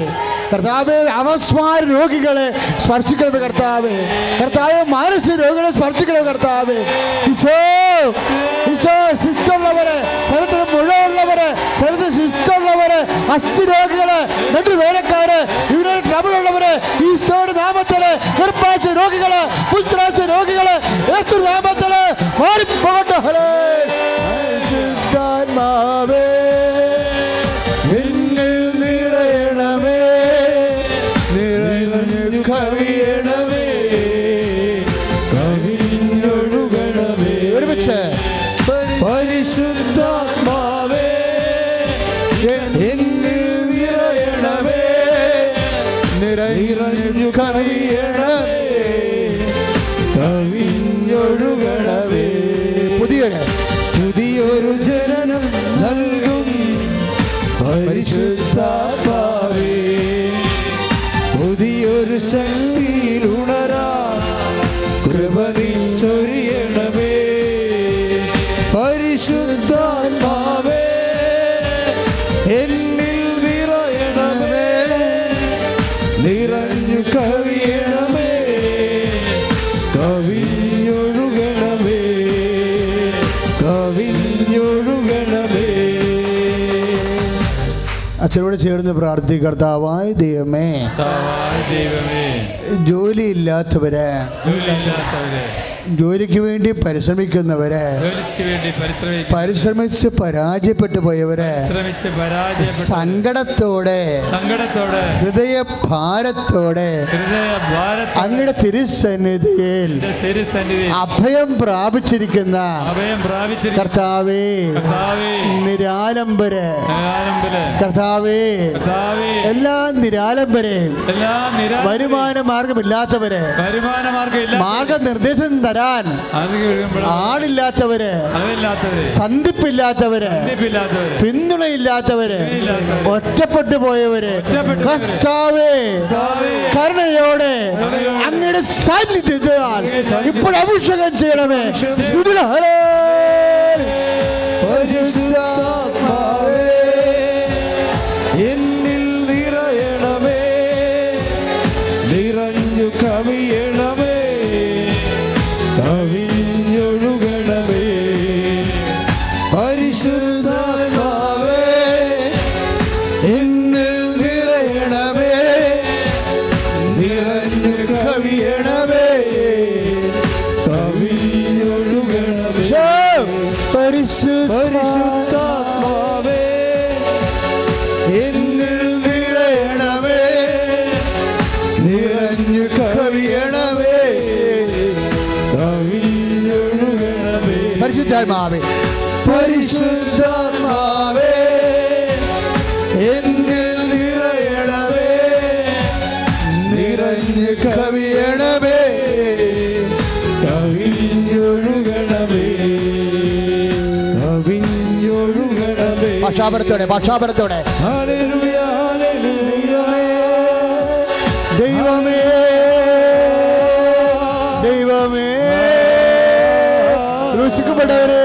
കർത്താവ് അവസ്മാര രോഗികളെ സ്പർശിക്കണമേ കർത്താവ്. കർത്താവ് മാനസിക രോഗികളെ സ്പർശിക്കണമേ കർത്താവ്. സിസ്റ്റമുള്ളവരെ സ്ഥലത്തിന് മുഴുവൻ ഉള്ളവര് ചെറുത് ശിഷ്ടമുള്ളവര് അസ്ഥി രോഗികൾ നെടുവേലക്കാര് ഇവിടെ ട്രബിൾ ഉള്ളവര് ഈശോയുടെ നാമത്തിൽ ഗർഭാശ രോഗികൾ പുത്രാശ രോഗികൾ യേശു നാമത്തിൽ മാറിപ്പോകട്ടെ. ഹലേ കവിയണമേ ചേർന്ന് പ്രാർത്ഥിക്കർത്താവായ ദൈവമേ കർത്താവായ ദൈവമേ ജോലിയില്ലാത്തവരെ ജോലിയില്ലാത്തവരെ ജോലിക്ക് വേണ്ടി പരിശ്രമിക്കുന്നവരെ പരിശ്രമിച്ച് പരാജയപ്പെട്ടു പോയവരെ സങ്കടത്തോടെ സങ്കടത്തോടെ. ഹൃദയഭാരത്തോടെ ഹൃദയ ഭാരത്തോടെ അങ്ങയുടെ തിരുസന്നിധിയിൽ തിരുസന്നിധി അഭയം പ്രാപിച്ചിരിക്കുന്ന കർത്താവേ നിരാലംബര്. കർത്താവേ എല്ലാ നിരാലംബരെയും വരുമാന മാർഗമില്ലാത്തവരെ മാർഗനിർദ്ദേശം തരാൻ കഴിയുമ്പോൾ ആളില്ലാത്തവര് സന്ധിപ്പില്ലാത്തവര് പിന്തുണയില്ലാത്തവര് ഒറ്റപ്പെട്ടു പോയവര്. കർത്താവേ കരുണയോടെ അങ്ങയുടെ സാന്നിധ്യത്താൽ ഇപ്പോൾ അഭിഷേകം ചെയ്യണമേ ഹലോ. പക്ഷാപരത്തോടെ ഭാഷാപരത്തോടെ ദൈവമേ ദൈവമേ. രുചിക്കപ്പെട്ടവരെ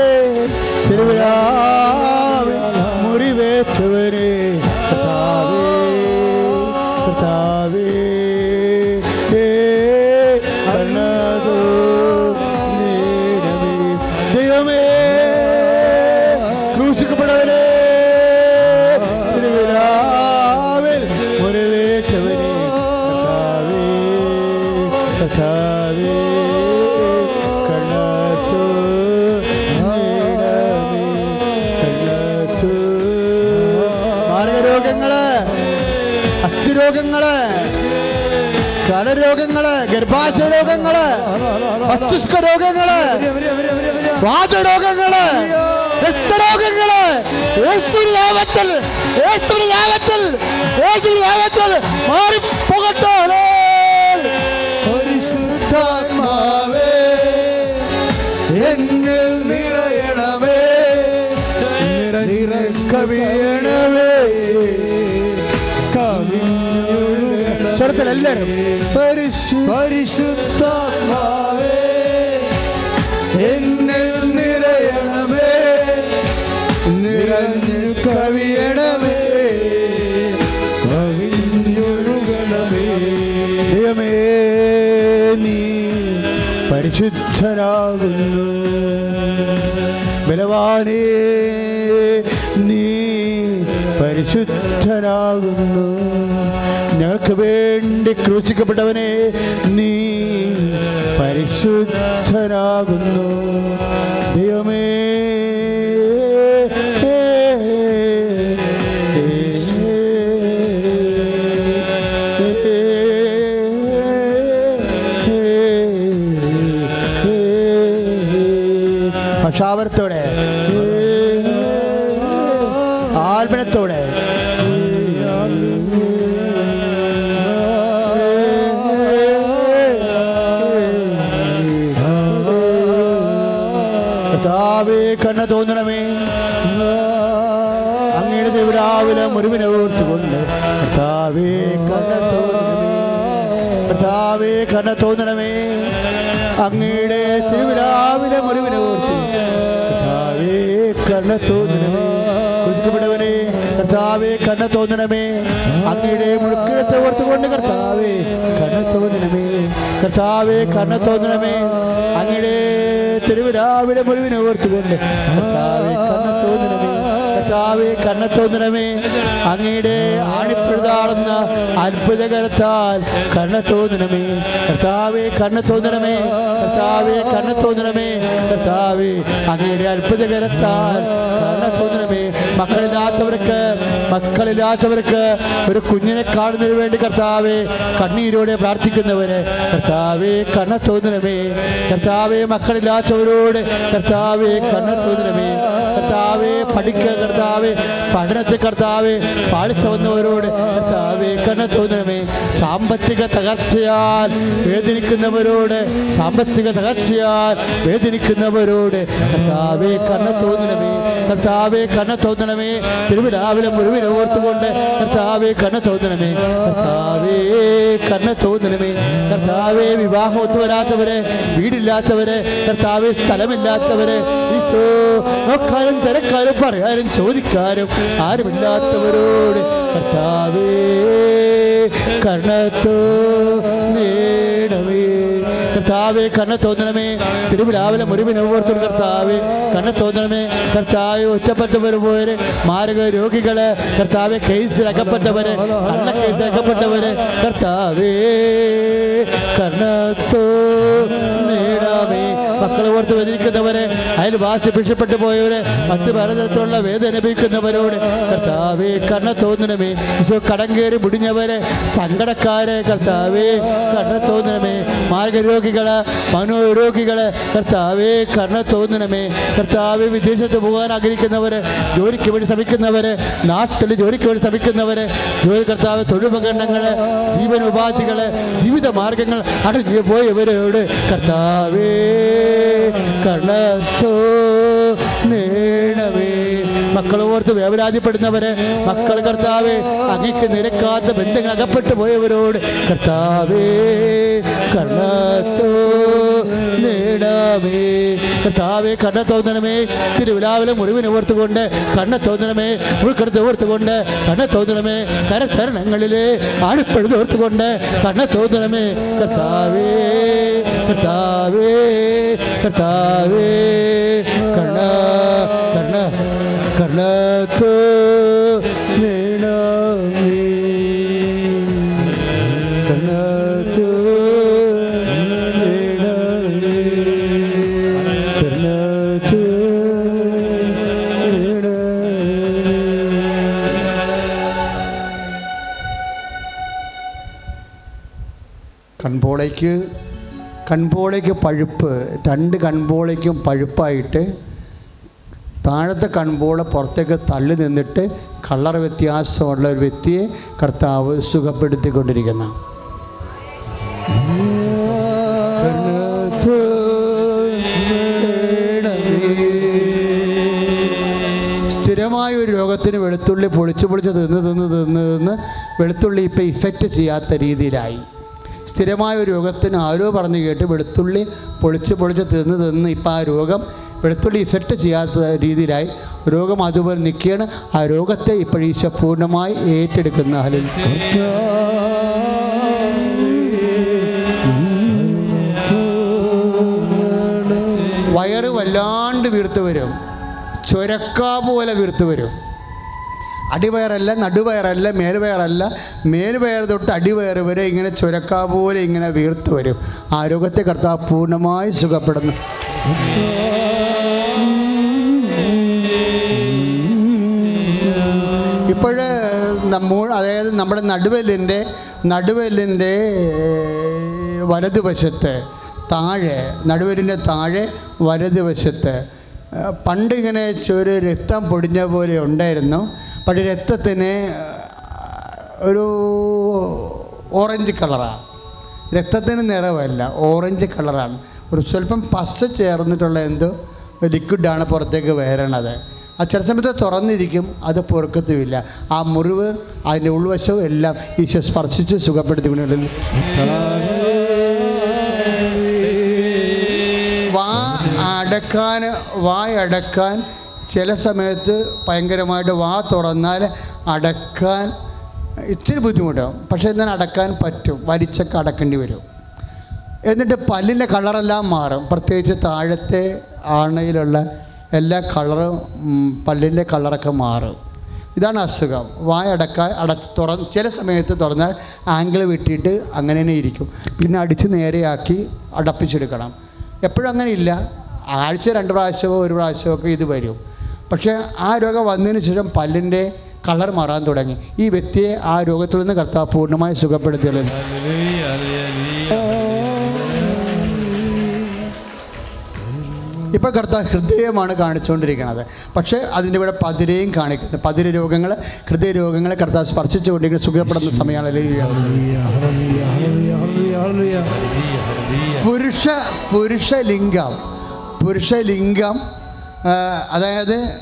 കലരോഗങ്ങൾ ഗർഭാശയ രോഗങ്ങൾ മസ്തിഷ്ക രോഗങ്ങൾ വാദരോഗങ്ങൾ രക്തരോഗങ്ങൾ യേശുവിന്റെ നാമത്തിൽ യേശുവിന്റെ നാമത്തിൽ യേശുവിന്റെ എല്ലാവരും പരിശുദ്ധാത്മാവേ എന്നിൽ നിറയണമേ നിറഞ്ഞു കവിയണമേ കവിഞ്ഞൊഴുകണമേ. ദൈവമേ നീ പരിശുദ്ധനാകുന്നു. ബലവാനേ നീ പരിശുദ്ധനാകുന്നു. ഞങ്ങൾക്ക് വേണ്ടി ക്രൂശിക്കപ്പെട്ടവനെ നീ പരിശുദ്ധനാകുന്നു. ദൈവമേ പക്ഷാവരത്തോടെ കർത്താവേ കണ്ണ തോന്നണമേ. അങ്ങയുടെ ദൈവരാവിലെ മുറിവിനെ ഓർത്തുകൊണ്ട് കർത്താവേ കണ്ണ തോന്നണമേ. കർത്താവേ കണ്ണ തോന്നണമേ. അങ്ങയുടെ തിരുവിരാവിലെ മുറിവിനെ ഓർത്ത് കർത്താവേ കണ്ണ തോന്നണമേ. കുറിക്കപ്പെട്ടവനെ കർത്താവേ കണ്ണ തോന്നണമേ. അങ്ങയുടെ മുഴുക്കിഴത്തെ ഓർത്തുകൊണ്ട് കർത്താവേ കണ്ണ തോന്നണമേ. കർത്താവേ കണ്ണ തോന്നണമേ. അങ്ങയുടെ തിരുവിരാവിലെ മുഴുവിനെ ഓർത്തുകൊണ്ട് കർത്താവേ കണ്ണ തോന്നണമേ കർത്താവേ കണ്ണ തോന്നണമേ അങ്ങയുടെ ആണിപ്പിഴുതാറുന്ന അത്ഭുതകരത്താൽ കണ്ണ കർത്താവെ കർത്താവേ കർത്താവെ തോന്നണമേ കർത്താവേ അങ്ങയുടെ അത്ഭുതകരത്താൽ കണ്ണ തോന്നണമേ മക്കളില്ലാത്തവർക്ക് മക്കളില്ലാത്തവർക്ക് ഒരു കുഞ്ഞിനെ കാണുന്നതിന് വേണ്ടി കർത്താവേ കണ്ണീരോടെ പ്രാർത്ഥിക്കുന്നവര് കർത്താവേ കണ്ണ കർത്താവെ മക്കളില്ലാത്തവരോട് കർത്താവേ കണ്ണ തോന്നണമേ കർത്താവേ പഠിക്കുക കർത്താവേ പഠനത്തിൽ കർത്താവേ പാളിച്ച വന്നവരോട് കർത്താവേ കണ്ണത്തോന്നമേ സാമ്പത്തിക തകർച്ചയാൽ വേദനിക്കുന്നവരോട് സാമ്പത്തിക തകർച്ചയാൽ വേദനിക്കുന്നവരോട് കർത്താവേ കണ്ണ തോന്നണമേ. കർത്താവേ കണ്ണ തോന്നണമേ തിരുവിരാവിലെ മുഴുവൻ ഓർത്തുകൊണ്ട് കർത്താവേ കണ്ണ തോന്നണമേ കർത്താവേ കണ്ണ തോന്നണമേ കർത്താവേ വിവാഹം ഒത്തുവരാത്തവരെ വീടില്ലാത്തവരെ കർത്താവേ സ്ഥലമില്ലാത്തവരെ ഈശോ നോക്കാനും തിരക്കാരും പറയാനും ചോദിക്കാനും ആരുമില്ലാത്തവരോട് കർത്താവേ കർണത്തോ നേടമേ കർത്താവേ കണ്ണ തോന്നണമേ. തിരുവിലാവിലെ മുറിവിനെ ഓർത്തും കർത്താവേ കണ്ണ തോന്നണമേ. കർത്താവ് ഒറ്റപ്പെട്ടവര് പോയവര് മാരക രോഗികൾ കർത്താവെ കേസിൽ അകപ്പെട്ടവര് കള്ള കേസിൽ അകപ്പെട്ടവര് കർത്താവേ കണ്ണത്തോ നേടാമേ. മക്കളെ ഓർത്ത് വേദനിക്കുന്നവരെ വാശി ഭിക്ഷപ്പെട്ടു പോയവരെ മറ്റ് പലതരത്തിലുള്ള വേദന അനുഭവിക്കുന്നവരോട് കർത്താവേ കണ്ണ തോന്നണമേ. ഈശോ കടം കയറി മുടിഞ്ഞവരെ സങ്കടക്കാരെ കർത്താവേ കണ്ണ തോന്നണമേ. മാർഗരോഗികൾ മനോരോഗികൾ കർത്താവേ കണ്ണ തോന്നണമേ. കർത്താവ് വിദേശത്ത് പോകാൻ ആഗ്രഹിക്കുന്നവര് ജോലിക്ക് വേണ്ടി ശ്രമിക്കുന്നവര് നാട്ടിൽ ജോലിക്ക് വേണ്ടി ശ്രമിക്കുന്നവര് ജോലി കർത്താവ് തൊഴിലുപകരണങ്ങൾ ജീവനോപാധികൾ ജീവിത മാർഗങ്ങൾ അടങ്ങി പോയവരോട് കർത്താവേ കർണത്തോ നേടവേ. മക്കൾ ഓർത്ത് വേവരാതിപ്പെടുന്നവരെ മക്കൾ കർത്താവേ അങ്ങക്ക് നിരക്കാത്ത ബന്ധങ്ങൾ അകപ്പെട്ടു പോയവരോട് കർത്താവേ കർണത്തോ നേടാവേ. കർത്താവേ കണ്ണ തോന്നണമേ. തിരുവിലാവിലെ മുറിവിനെ ഓർത്തുകൊണ്ട് കണ്ണ തോന്നണമേ. ഉൾക്കടത്ത് ഓർത്തുകൊണ്ട് കണ്ണ തോന്നണമേ. കരചരണങ്ങളിലെ ആണിപ്പഴുതോർത്തുകൊണ്ട് കണ്ണ തോന്നണമേ. കർത്താവേ. കർത്താവേ കർത്താവേ കർണ കർണ കർണത്തോ നേടാമേ കർണത്തോ നേടാമേ കർണത്തോ കൺപോളയ്ക്ക് പഴുപ്പ് രണ്ട് കൺപോളയ്ക്കും പഴുപ്പായിട്ട് താഴത്തെ കൺപോള പുറത്തേക്ക് തള്ളി നിന്നിട്ട് കളർ വ്യത്യാസമുള്ള ഒരു വ്യക്തിയെ കർത്താവ് സുഖപ്പെടുത്തിക്കൊണ്ടിരിക്കുന്ന. സ്ഥിരമായ ഒരു രോഗത്തിന് വെളുത്തുള്ളി പൊളിച്ച് പൊളിച്ച് തിന്ന് തിന്ന് തിന്ന് തിന്ന് വെളുത്തുള്ളി ഇപ്പം ഇഫക്റ്റ് ചെയ്യാത്ത രീതിയിലായി. സ്ഥിരമായ രോഗത്തിന് ആരോ പറഞ്ഞു കേട്ട് വെളുത്തുള്ളി പൊളിച്ച് പൊളിച്ച് തിന്ന് തിന്ന് ഇപ്പം ആ രോഗം വെളുത്തുള്ളി ഇഫക്റ്റ് ചെയ്യാത്ത രീതിയിലായി. രോഗം അതുപോലെ നിൽക്കുകയാണ്. ആ രോഗത്തെ ഇപ്പോൾ ഈശോ പൂർണമായി ഏറ്റെടുക്കുന്ന. ഹലിൽ വയറ് വല്ലാണ്ട് വീർത്ത് വരും. ചുരക്ക പോലെ വീർത്ത് വരും. അടിവയറല്ല നടുവയറല്ല മേൽവയറല്ല മേൽവയർ തൊട്ട് അടിവയർ വരെ ഇങ്ങനെ ചുരക്കാ പോലെ ഇങ്ങനെ വീർത്തു വരും. ആരോഗ്യത്തെ കർത്താവ് പൂർണമായി സുഖപ്പെടുന്നു. ഇപ്പോഴ് നമ്മ അതായത് നമ്മുടെ നടുവെല്ലിന്റെ നടുവെല്ലിന്റെ വലതുവശത്ത് താഴെ നടുവെല്ലിന്റെ താഴെ വലതുവശത്ത് പണ്ടിങ്ങനെ ചൊരു രക്തം പൊടിഞ്ഞ പോലെ ഉണ്ടായിരുന്നു. പക്ഷേ രക്തത്തിന് ഒരു ഓറഞ്ച് കളറാണ് രക്തത്തിന് നിറവല്ല ഓറഞ്ച് കളറാണ്. ഒരു സ്വല്പം പശ ചേർന്നിട്ടുള്ള എന്തോ ലിക്വിഡാണ് പുറത്തേക്ക് വരണത്. ആ ചില സമയത്ത് തുറന്നിരിക്കും അത് പൊറുക്കത്തുമില്ല. ആ മുറിവ് അതിന്റെ ഉൾവശവും എല്ലാം ഈശോ സ്പർശിച്ച് സുഖപ്പെടുത്തിക്കൊണ്ടുള്ള വാ അടക്കാൻ വായടക്കാൻ ചില സമയത്ത് ഭയങ്കരമായിട്ട് വാ തുറന്നാൽ അടക്കാൻ ഇച്ചിരി ബുദ്ധിമുട്ടാകും പക്ഷേ എന്നാൽ അടക്കാൻ പറ്റും. വലിച്ചൊക്കെ അടക്കേണ്ടി വരും. എന്നിട്ട് പല്ലിന്റെ കളറെല്ലാം മാറും. പ്രത്യേകിച്ച് താഴത്തെ ആണയിലുള്ള എല്ലാ കളറും പല്ലിന്റെ കളറൊക്കെ മാറും. ഇതാണ് അസുഖം. വായ അടക്കാൻ അട തുറ ചില സമയത്ത് തുറന്നാൽ ആംഗിൾ വിട്ടിട്ട് അങ്ങനെ തന്നെ ഇരിക്കും. പിന്നെ അടിച്ച് നേരെയാക്കി അടപ്പിച്ചെടുക്കണം. എപ്പോഴും അങ്ങനെ ഇല്ല. ആഴ്ച രണ്ട് പ്രാവശ്യമോ ഒരു പ്രാവശ്യമോ ഒക്കെ ഇത് വരും. പക്ഷേ ആ രോഗം വന്നതിന് ശേഷം പല്ലിന്റെ കളർ മാറാൻ തുടങ്ങി. ഈ വ്യക്തിയെ ആ രോഗത്തിൽ നിന്ന് കർത്താവ് പൂർണമായി സുഖപ്പെടുത്തിയത്. ഇപ്പോൾ കർത്താവ് ഹൃദയമാണ് കാണിച്ചുകൊണ്ടിരിക്കുന്നത്. പക്ഷേ അതിന്റെ ഇവിടെ പതിരെയും കാണിക്കുന്നു. പതിര രോഗങ്ങൾ ഹൃദയ രോഗങ്ങളെ കർത്താവ് സ്പർശിച്ചുകൊണ്ടിരിക്കുന്ന സുഖപ്പെടുന്ന സമയമാണ്. ഹല്ലേലൂയ. പുരുഷ ലിംഗം പുരുഷലിംഗം ആ, അതായത്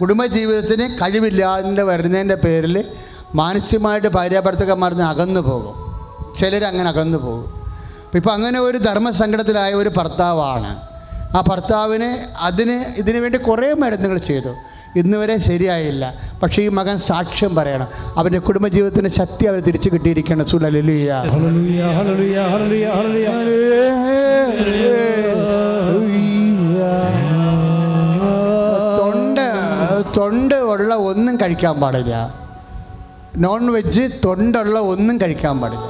കുടുംബജീവിതത്തിന് കഴിവില്ലാതെ വരുന്നതിന്റെ പേരിൽ മാനസികമായിട്ട് ഭാര്യാഭർത്തകന്മാർന്ന് അകന്നു പോകും. ചിലർ അങ്ങനെ അകന്നു പോകും. ഇപ്പം അങ്ങനെ ഒരു ധർമ്മസങ്കടത്തിലായ ഒരു ഭർത്താവാണ്. ആ ഭർത്താവിന് അതിന് ഇതിനു വേണ്ടി കുറേ മരുന്നുകൾ ചെയ്തു. ഇന്ന് വരെ ശരിയായില്ല. പക്ഷേ ഈ മകൻ സാക്ഷ്യം പറയണം. അവന്റെ കുടുംബജീവിതത്തിന് ശക്തി അവർ തിരിച്ചു കിട്ടിയിരിക്കണം സുലലിയ. ഹല്ലേലൂയ, തൊണ്ട് ഉള്ള ഒന്നും കഴിക്കാൻ പാടില്ല. നോൺ വെജ് തൊണ്ടുള്ള ഒന്നും കഴിക്കാൻ പാടില്ല.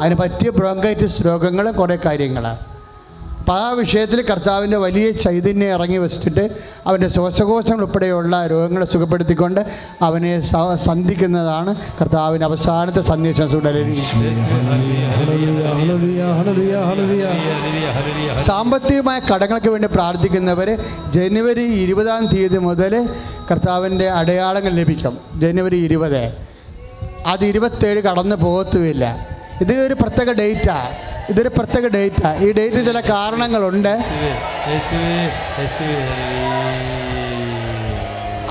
അതിന് പറ്റിയ ബ്രോങ്കൈറ്റിസ് രോഗങ്ങൾ കുറേ കാര്യങ്ങളാണ് അപ്പോൾ ആ വിഷയത്തിൽ കർത്താവിന്റെ വലിയ ചൈതന്യം ഇറങ്ങി വെച്ചിട്ട് അവന്റെ ശ്വാസകോശങ്ങൾ ഉൾപ്പെടെയുള്ള രോഗങ്ങളെ സുഖപ്പെടുത്തിക്കൊണ്ട് അവനെ സന്ധിക്കുന്നതാണ് കർത്താവിന്റെ അവസാനത്തെ സന്ദേശം. സാമ്പത്തികമായ കടങ്ങൾക്ക് വേണ്ടി പ്രാർത്ഥിക്കുന്നവർ ജനുവരി ഇരുപതാം തീയതി മുതൽ കർത്താവിന്റെ അടയാളങ്ങൾ ലഭിക്കും. ജനുവരി ഇരുപത്. അത് ഇരുപത്തേഴ് കടന്നു പോകത്തുമില്ല. ഇത് ഒരു പ്രത്യേക ഡേറ്റാണ് ഇതൊരു പ്രത്യേക ഡേറ്റാണ് ഈ ഡേറ്റിന് ചില കാരണങ്ങളുണ്ട്.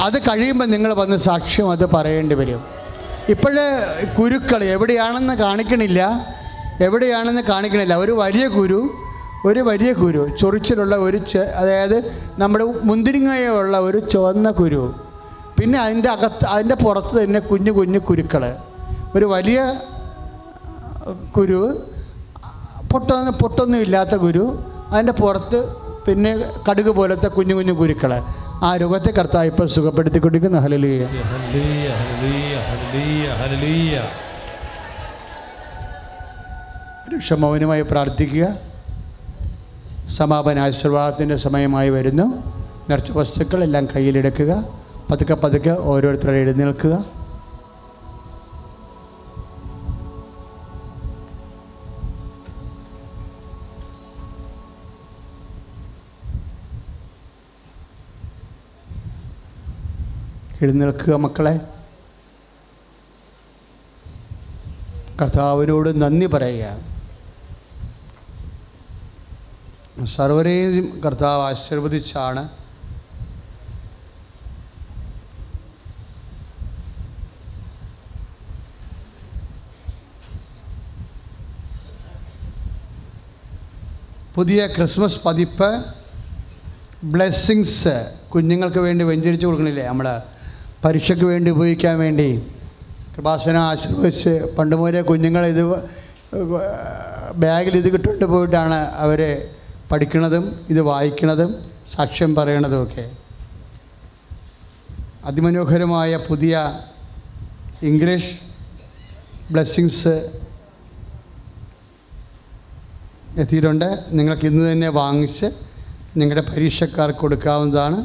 അത് കഴിയുമ്പോൾ നിങ്ങൾ വന്ന് സാക്ഷ്യം അത് പറയേണ്ടി വരും. ഇപ്പോഴേ കുരുക്കൾ എവിടെയാണെന്ന് കാണിക്കണില്ല. എവിടെയാണെന്ന് കാണിക്കണില്ല. ഒരു വലിയ കുരു ഒരു വലിയ കുരു ചൊറിച്ചിലുള്ള ഒരു അതായത് നമ്മുടെ മുന്തിരിങ്ങയുള്ള ഒരു ചുവന്ന കുരു. പിന്നെ അതിന്റെ അകത്ത് അതിന്റെ പുറത്ത് തന്നെ കുഞ്ഞു കുഞ്ഞു കുരുക്കൾ ഒരു വലിയ കുരു പൊട്ടൊന്നും പൊട്ടൊന്നും ഇല്ലാത്ത കുരു അതിന്റെ പുറത്ത് പിന്നെ കടുക് പോലത്തെ കുഞ്ഞു കുഞ്ഞു കുരുക്കൾ ആ രൂപത്തെ കർത്താവ് ഇപ്പോൾ hallelujah hallelujah, hallelujah, hallelujah, hallelujah. ക്ഷമൗനമായി പ്രാർത്ഥിക്കുക. സമാപന ആശീർവാദത്തിന്റെ സമയമായി വരുന്നു. നിറച്ച വസ്തുക്കൾ എല്ലാം കയ്യിലെടുക്കുക. പതുക്കെ പതുക്കെ ഓരോരുത്തരും എഴുന്നേൽക്കുക. എഴുന്നേൽക്കുക മക്കളെ. കർത്താവിനോട് നന്ദി പറയുക. സർവരെയും കർത്താവ് ആശീർവദിച്ചാണ്. പുതിയ ക്രിസ്മസ് പതിപ്പ് ബ്ലെസ്സിങ്സ് കുഞ്ഞുങ്ങൾക്ക് വേണ്ടി വെഞ്ചരിച്ച് കൊടുക്കണില്ലേ നമ്മൾ പരീക്ഷയ്ക്ക് വേണ്ടി ഉപയോഗിക്കാൻ വേണ്ടി കൃപാസനെ ആശീർവദിച്ച് പണ്ട് മുതലേ കുഞ്ഞുങ്ങൾ ഇത് ബാഗിൽ ഇത് കിട്ടുകൊണ്ട് പോയിട്ടാണ് അവർ പഠിക്കണതും ഇത് വായിക്കണതും സാക്ഷ്യം പറയണതും ഒക്കെ. അതിമനോഹരമായ പുതിയ ഇംഗ്ലീഷ് ബ്ലെസ്സിങ്സ് എത്തിയിട്ടുണ്ട്. നിങ്ങൾക്ക് ഇന്ന് തന്നെ വാങ്ങിച്ച് നിങ്ങളുടെ പരീക്ഷക്കാർക്ക് കൊടുക്കാവുന്നതാണ്.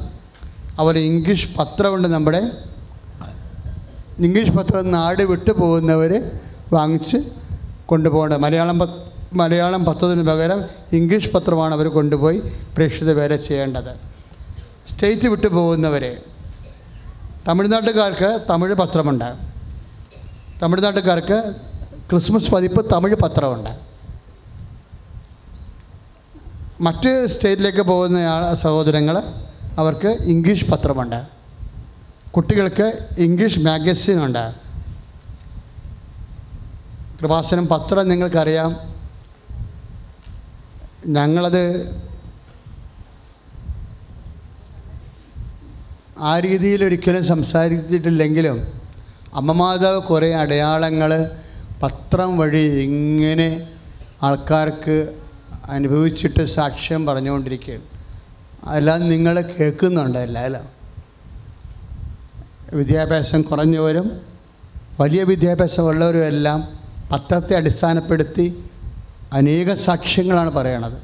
അതുപോലെ ഇംഗ്ലീഷ് പത്രമുണ്ട് നമ്മുടെ. ഇംഗ്ലീഷ് പത്രം നാട് വിട്ടു പോകുന്നവർ വാങ്ങിച്ച് കൊണ്ടുപോകേണ്ടത്. മലയാളം മലയാളം പത്രത്തിന് പകരം ഇംഗ്ലീഷ് പത്രമാണ് അവർ കൊണ്ടുപോയി പ്രേക്ഷിത വരെ ചെയ്യേണ്ടത്. സ്റ്റേറ്റ് വിട്ടു പോകുന്നവരെ. തമിഴ്നാട്ടുകാർക്ക് തമിഴ് പത്രമുണ്ട്. തമിഴ്നാട്ടുകാർക്ക് ക്രിസ്മസ് പതിപ്പ് തമിഴ് പത്രമുണ്ട്. മറ്റ് സ്റ്റേറ്റിലേക്ക് പോകുന്ന സഹോദരങ്ങൾ അവർക്ക് ഇംഗ്ലീഷ് പത്രമുണ്ട്. കുട്ടികൾക്ക് ഇംഗ്ലീഷ് മാഗസിനുണ്ട് കൃപാസനം പത്രം നിങ്ങൾക്കറിയാം. ഞങ്ങളത് ആ രീതിയിൽ ഒരിക്കലും സംസാരിച്ചിട്ടില്ലെങ്കിലും അമ്മമാതാവ് കുറേ അടയാളങ്ങൾ പത്രം വഴി ഇങ്ങനെ ആൾക്കാർക്ക് അനുഭവിച്ചിട്ട് സാക്ഷ്യം പറഞ്ഞുകൊണ്ടിരിക്കുകയാണ്. അതെല്ലാം നിങ്ങൾ കേൾക്കുന്നുണ്ടല്ല അല്ല വിദ്യാഭ്യാസം കുറഞ്ഞവരും വലിയ വിദ്യാഭ്യാസമുള്ളവരും എല്ലാം പത്രത്തെ അടിസ്ഥാനപ്പെടുത്തി അനേക സാക്ഷ്യങ്ങളാണ് പറയണത്.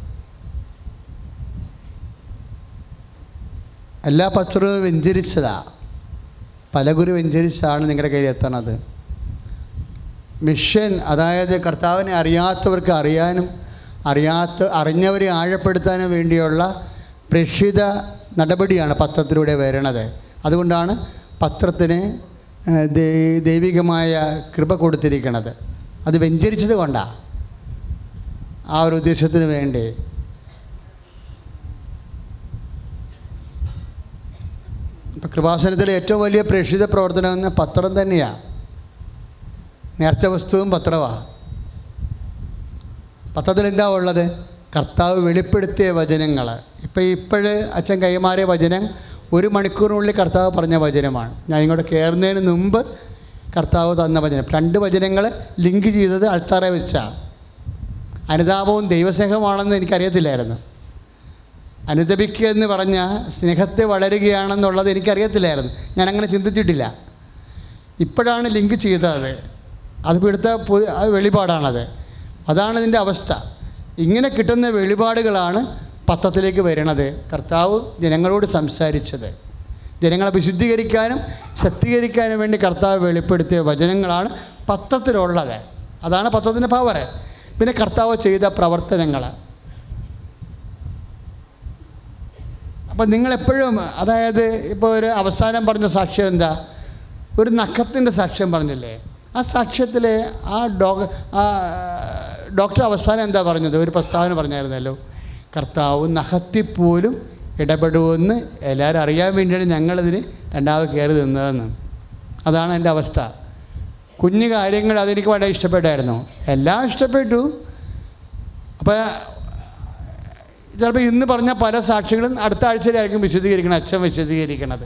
എല്ലാ പത്രവും വെഞ്ചരിച്ചതാണ് പല ഗുരു വെഞ്ചരിച്ചാണ് നിങ്ങളുടെ കയ്യിൽ എത്തണത്. മിഷൻ അതായത് കർത്താവിനെ അറിയാത്തവർക്ക് അറിയാനും അറിയാത്ത അറിഞ്ഞവരെ ആഴപ്പെടുത്താനും വേണ്ടിയുള്ള പ്രക്ഷിത നടപടിയാണ് പത്രത്തിലൂടെ വരണത്. അതുകൊണ്ടാണ് പത്രത്തിന് ദൈവികമായ കൃപ കൊടുത്തിരിക്കുന്നത് അത് വെഞ്ചരിച്ചത് കൊണ്ടാണ് ആ ഒരു ഉദ്ദേശത്തിന് വേണ്ടി. ഇപ്പം കൃപാസനത്തിലെ ഏറ്റവും വലിയ പ്രേക്ഷിത പ്രവർത്തനം എന്ന പത്രം തന്നെയാണ് നേർച്ച വസ്തുവും പത്രമാണ് പത്രത്തിൽ എന്താ ഉള്ളത്? കർത്താവ് വെളിപ്പെടുത്തിയ വചനങ്ങൾ. ഇപ്പം ഇപ്പോഴ് അച്ഛൻ കൈമാറിയ വചനം ഒരു മണിക്കൂറിനുള്ളിൽ കർത്താവ് പറഞ്ഞ വചനമാണ്. ഞാൻ ഇങ്ങോട്ട് കയറുന്നതിന് മുമ്പ് കർത്താവ് തന്ന വചനം. രണ്ട് വചനങ്ങൾ ലിങ്ക് ചെയ്തത് അൾത്താറെ വെച്ചാണ് അനുതാപവും ദൈവസ്നേഹമാണെന്ന് എനിക്കറിയത്തില്ലായിരുന്നു. അനുദപിക്കുക എന്ന് പറഞ്ഞാൽ സ്നേഹത്തെ വളരുകയാണെന്നുള്ളത് എനിക്കറിയത്തില്ലായിരുന്നു. ഞാനങ്ങനെ ചിന്തിച്ചിട്ടില്ല. ഇപ്പോഴാണ് ലിങ്ക് ചെയ്തത്. അത് ഇവിടുത്തെ വെളിപാടാണത്. അതാണ് ഇതിന്റെ അവസ്ഥ. ഇങ്ങനെ കിട്ടുന്ന വെളിപാടുകളാണ് പത്രത്തിലേക്ക് വരണത്. കർത്താവ് ജനങ്ങളോട് സംസാരിച്ചത്. ജനങ്ങളെ വിശുദ്ധീകരിക്കാനും ശക്തീകരിക്കാനും വേണ്ടി കർത്താവ് വെളിപ്പെടുത്തിയ വചനങ്ങളാണ് പത്രത്തിലുള്ളത്. അതാണ് പത്രത്തിന്റെ പവർ പിന്നെ കർത്താവ് ചെയ്ത പ്രവർത്തനങ്ങൾ അപ്പം നിങ്ങളെപ്പോഴും അതായത് ഇപ്പോൾ ഒരു അവസാനം പറഞ്ഞ സാക്ഷ്യം എന്താ? ഒരു നഖത്തിന്റെ സാക്ഷ്യം പറഞ്ഞില്ലേ? ആ സാക്ഷ്യത്തിൽ ആ ഡോ ആ ഡോക്ടർ അവസാനം എന്താ പറഞ്ഞത്? ഒരു പ്രസ്താവന പറഞ്ഞായിരുന്നല്ലോ. കർത്താവ് നഹത്തിപ്പോലും പോലും ഇടപെടുമെന്ന് എല്ലാവരും അറിയാൻ വേണ്ടിയാണ് ഞങ്ങളിതിന് രണ്ടാമത് കയറി നിന്നതെന്ന്. അതാണ് എന്റെ അവസ്ഥ. കുഞ്ഞു കാര്യങ്ങൾ അതെനിക്ക് വളരെ ഇഷ്ടപ്പെട്ടായിരുന്നു. എല്ലാം ഇഷ്ടപ്പെട്ടു. അപ്പോൾ ചിലപ്പോൾ ഇന്ന് പറഞ്ഞ പല സാക്ഷികളും അടുത്ത ആഴ്ചയിലായിരിക്കും വിശദീകരിക്കണം അച്ഛൻ വിശദീകരിക്കണത്.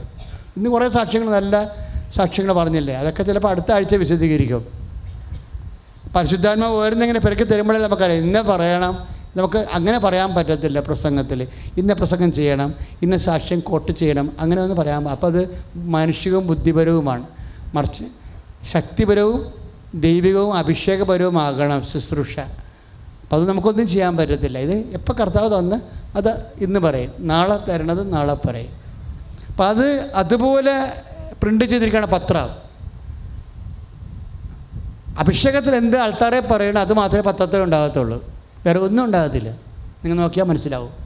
ഇന്ന് കുറേ സാക്ഷ്യങ്ങൾ നല്ല സാക്ഷ്യങ്ങൾ പറഞ്ഞില്ലേ? അതൊക്കെ ചിലപ്പോൾ അടുത്ത ആഴ്ച വിശദീകരിക്കും. പരിശുദ്ധാത്മാവ് ഓരോന്നിങ്ങനെ പെരുക്കി തരുമ്പോഴേ നമുക്കറിയാം. ഇന്ന പറയണം. നമുക്ക് അങ്ങനെ പറയാൻ പറ്റത്തില്ല പ്രസംഗത്തിൽ. ഇന്ന പ്രസംഗം ചെയ്യണം. ഇന്ന സാക്ഷ്യം കോട്ട് ചെയ്യണം. അങ്ങനെ ഒന്ന് പറയാൻ അപ്പോൾ അത് മാനുഷികവും ബുദ്ധിപരവുമാണ്. മറിച്ച് ശക്തിപരവും ദൈവികവും അഭിഷേകപരവുമാകണം ശുശ്രൂഷ. അപ്പോൾ അത് നമുക്കൊന്നും ചെയ്യാൻ പറ്റത്തില്ല. ഇത് എപ്പോൾ കർത്താവ് തന്ന് അത് ഇന്ന് പറയും. നാളെ തരണത് നാളെ പറയും. അപ്പോൾ അത് അതുപോലെ പ്രിന്റ് ചെയ്തിരിക്കുകയാണ് പത്രം. അഭിഷേകത്തിൽ എന്ത് ആൾക്കാരെ പറയണം അത് മാത്രമേ പത്രത്തിൽ ഉണ്ടാകത്തുള്ളൂ. വേറെ ഒന്നും ഉണ്ടാകത്തില്ല. നിങ്ങൾ നോക്കിയാൽ മനസ്സിലാവും.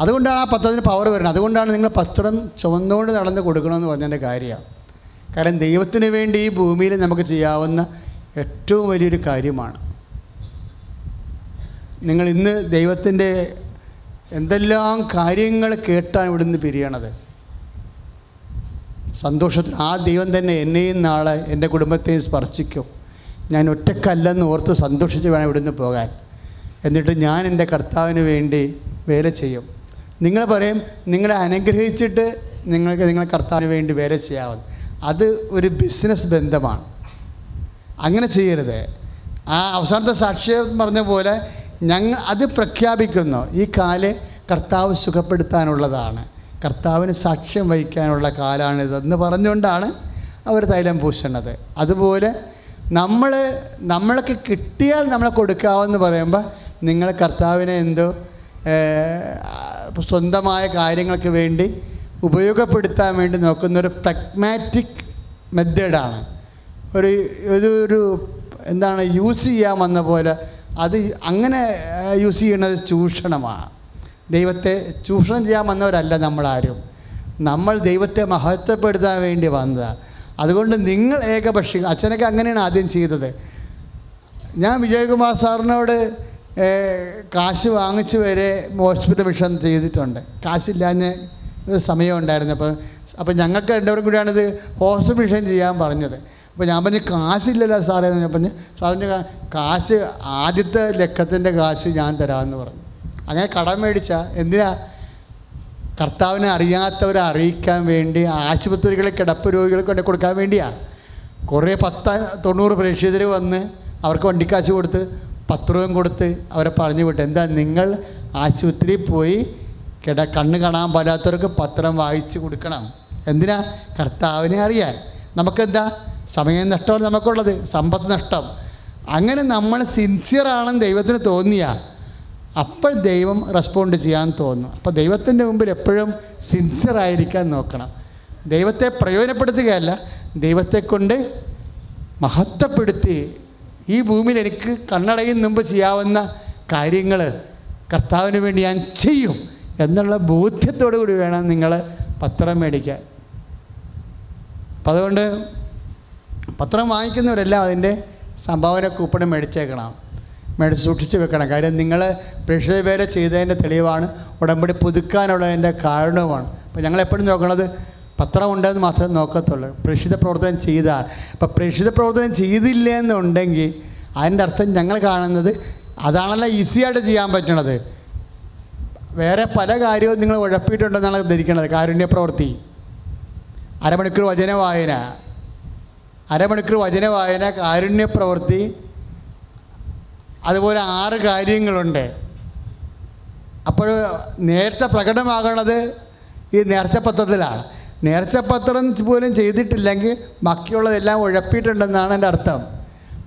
അതുകൊണ്ടാണ് ആ പത്രത്തിന് പവർ വരുന്നത്. അതുകൊണ്ടാണ് നിങ്ങൾ പത്രം ചുവന്നുകൊണ്ട് നടന്ന് കൊടുക്കണമെന്ന് പറഞ്ഞതിന്റെ കാര്യമാണ് കാരണം ദൈവത്തിന് വേണ്ടി ഈ ഭൂമിയിൽ നമുക്ക് ചെയ്യാവുന്ന ഏറ്റവും വലിയൊരു കാര്യമാണ്. നിങ്ങൾ ഇന്ന് ദൈവത്തിന്റെ എന്തെല്ലാം കാര്യങ്ങൾ കേട്ടാണ് ഇവിടുന്ന് പിരിയണത്. സന്തോഷത്തിൽ ആ ദൈവം തന്നെ എന്നെയും നാളെ എന്റെ കുടുംബത്തെയും സ്പർശിക്കും. ഞാൻ ഒറ്റക്കല്ലെന്ന് ഓർത്ത് സന്തോഷിച്ച് വേണം ഇവിടുന്ന് പോകാൻ. എന്നിട്ട് ഞാൻ എന്റെ കർത്താവിന് വേണ്ടി വേല ചെയ്യും. നിങ്ങൾ പറയും നിങ്ങളെ അനുഗ്രഹിച്ചിട്ട് നിങ്ങൾക്ക് നിങ്ങളെ കർത്താവിന് വേണ്ടി വേല ചെയ്യാവുന്ന അത് ഒരു ബിസിനസ് ബന്ധമാണ്. അങ്ങനെ ചെയ്യരുത്. ആ അവസാനത്തെ സാക്ഷ്യം പറഞ്ഞ പോലെ ഞങ്ങൾ അത് പ്രഖ്യാപിക്കുന്നു. ഈ കാൽ കർത്താവ് സുഖപ്പെടുത്താനുള്ളതാണ്. കർത്താവിന് സാക്ഷ്യം വഹിക്കാനുള്ള കാലാണിതെന്ന് പറഞ്ഞുകൊണ്ടാണ് അവർ തൈലം പൂശണത് അതുപോലെ നമ്മൾ നമ്മൾക്ക് കിട്ടിയാൽ നമ്മളെ കൊടുക്കാവെന്ന് പറയുമ്പോൾ നിങ്ങൾ കർത്താവിനെ എന്തോ സ്വന്തമായ കാര്യങ്ങൾക്ക് വേണ്ടി ഉപയോഗപ്പെടുത്താൻ വേണ്ടി നോക്കുന്നൊരു പ്രഗ്മാറ്റിക് മെത്തേഡാണ് ഒരു ഒരു ഒരു എന്താണ് യൂസ് ചെയ്യാമെന്ന പോലെ അത് അങ്ങനെ യൂസ് ചെയ്യുന്നത് ചൂഷണമാണ്. ദൈവത്തെ ചൂഷണം ചെയ്യാൻ വന്നവരല്ല നമ്മളാരും. നമ്മൾ ദൈവത്തെ മഹത്വപ്പെടുത്താൻ വേണ്ടി വന്നതാണ് അതുകൊണ്ട് നിങ്ങൾ ഏകപക്ഷി അച്ഛനൊക്കെ അങ്ങനെയാണ് ആദ്യം ചെയ്തത്. ഞാൻ വിജയകുമാർ സാറിനോട് കാശ് വാങ്ങിച്ച് വരെ ഹോസ്പിറ്റൽ മിഷൻ ചെയ്തിട്ടുണ്ട്. കാശില്ലാഞ്ഞ സമയം ഉണ്ടായിരുന്നു. അപ്പോൾ അപ്പോൾ ഞങ്ങൾക്ക് രണ്ടുപേരും കൂടിയാണിത് ഹോസ്പിറ്റൽ മിഷൻ ചെയ്യാൻ പറഞ്ഞത്. അപ്പോൾ ഞാൻ പറഞ്ഞു കാശില്ലല്ലോ സാറേ എന്ന് ഞാൻ പറഞ്ഞു സാറിന്റെ കാശ് ആദ്യത്തെ ലക്കത്തിന്റെ കാശ് ഞാൻ തരാമെന്ന് പറഞ്ഞു. അങ്ങനെ കടം മേടിച്ച? എന്തിനാ? കർത്താവിനെ അറിയാത്തവരെ അറിയിക്കാൻ വേണ്ടി ആശുപത്രികളിൽ കിടപ്പ് രോഗികൾക്ക് കൊണ്ട് കൊടുക്കാൻ വേണ്ടിയാണ് കുറേ പത്ത് തൊണ്ണൂറ് പ്രേക്ഷിതർ വന്ന് അവർക്ക് വണ്ടിക്കാശ് കൊടുത്ത് പത്രവും കൊടുത്ത് അവരെ പറഞ്ഞു വിട്ടു. എന്താ നിങ്ങൾ ആശുപത്രിയിൽ പോയി കിട കണ്ണ് കാണാൻ പാടാത്തവർക്ക് പത്രം വായിച്ച് കൊടുക്കണം. എന്തിനാ? കർത്താവിനെ അറിയാൻ. നമുക്കെന്താ? സമയം നഷ്ടമാണ് നമുക്കുള്ളത്. സമ്പത്ത് നഷ്ടം. അങ്ങനെ നമ്മൾ സിൻസിയറാണെന്ന് ദൈവത്തിന് തോന്നിയാൽ അപ്പോൾ ദൈവം റെസ്പോണ്ട് ചെയ്യാൻ തോന്നും അപ്പോൾ ദൈവത്തിന്റെ മുമ്പിൽ എപ്പോഴും സിൻസിയർ ആയിരിക്കാൻ നോക്കണം. ദൈവത്തെ പ്രയോജനപ്പെടുത്തുകയല്ല ദൈവത്തെ കൊണ്ട് മഹത്വപ്പെടുത്തി ഈ ഭൂമിയിൽ എനിക്ക് കണ്ണടയും മുമ്പ് ചെയ്യാവുന്ന കാര്യങ്ങൾ കർത്താവിന് വേണ്ടി ഞാൻ ചെയ്യും എന്നുള്ള ബോധ്യത്തോടു കൂടി വേണം നിങ്ങൾ പത്രം മേടിക്കാൻ. അപ്പം അതുകൊണ്ട് പത്രം വാങ്ങിക്കുന്നവരെല്ലാം അതിന്റെ സംഭാവന കൂപ്പൺ മേടിച്ചേക്കണം. മേടിച്ച് സൂക്ഷിച്ച് വെക്കണം. കാര്യം നിങ്ങൾ പ്രേക്ഷിത പേരെ ചെയ്തതിന്റെ തെളിവാണ്. ഉടമ്പടി പുതുക്കാനുള്ളതിന്റെ കാരണവുമാണ്. അപ്പോൾ ഞങ്ങളെപ്പോഴും നോക്കണത് പത്രം ഉണ്ടെന്ന് മാത്രമേ നോക്കത്തുള്ളൂ. പ്രേക്ഷിത പ്രവർത്തനം ചെയ്താൽ. അപ്പോൾ പ്രേക്ഷിത പ്രവർത്തനം ചെയ്തില്ല എന്നുണ്ടെങ്കിൽ അതിന്റെ അർത്ഥം ഞങ്ങൾ കാണുന്നത് അതാണല്ലോ ഈസിയായിട്ട് ചെയ്യാൻ പറ്റണത്. വേറെ പല കാര്യവും നിങ്ങൾ ഉഴപ്പിയിട്ടുണ്ടെന്നാണ് ധരിക്കണത്. കാരുണ്യ പ്രവൃത്തി. അരമണിക്കൂർ വചന വായന. അരമണിക്കൂർ വചന വായന കാരുണ്യ പ്രവൃത്തി അതുപോലെ ആറ് കാര്യങ്ങളുണ്ട്. അപ്പോൾ നേരത്തെ പ്രകടമാകണത് ഈ നേർച്ചപത്രത്തിലാണ്. നേർച്ചപത്രം പോലും ചെയ്തിട്ടില്ലെങ്കിൽ ബാക്കിയുള്ളതെല്ലാം ഉഴപ്പിയിട്ടുണ്ടെന്നാണ് എന്റെ അർത്ഥം.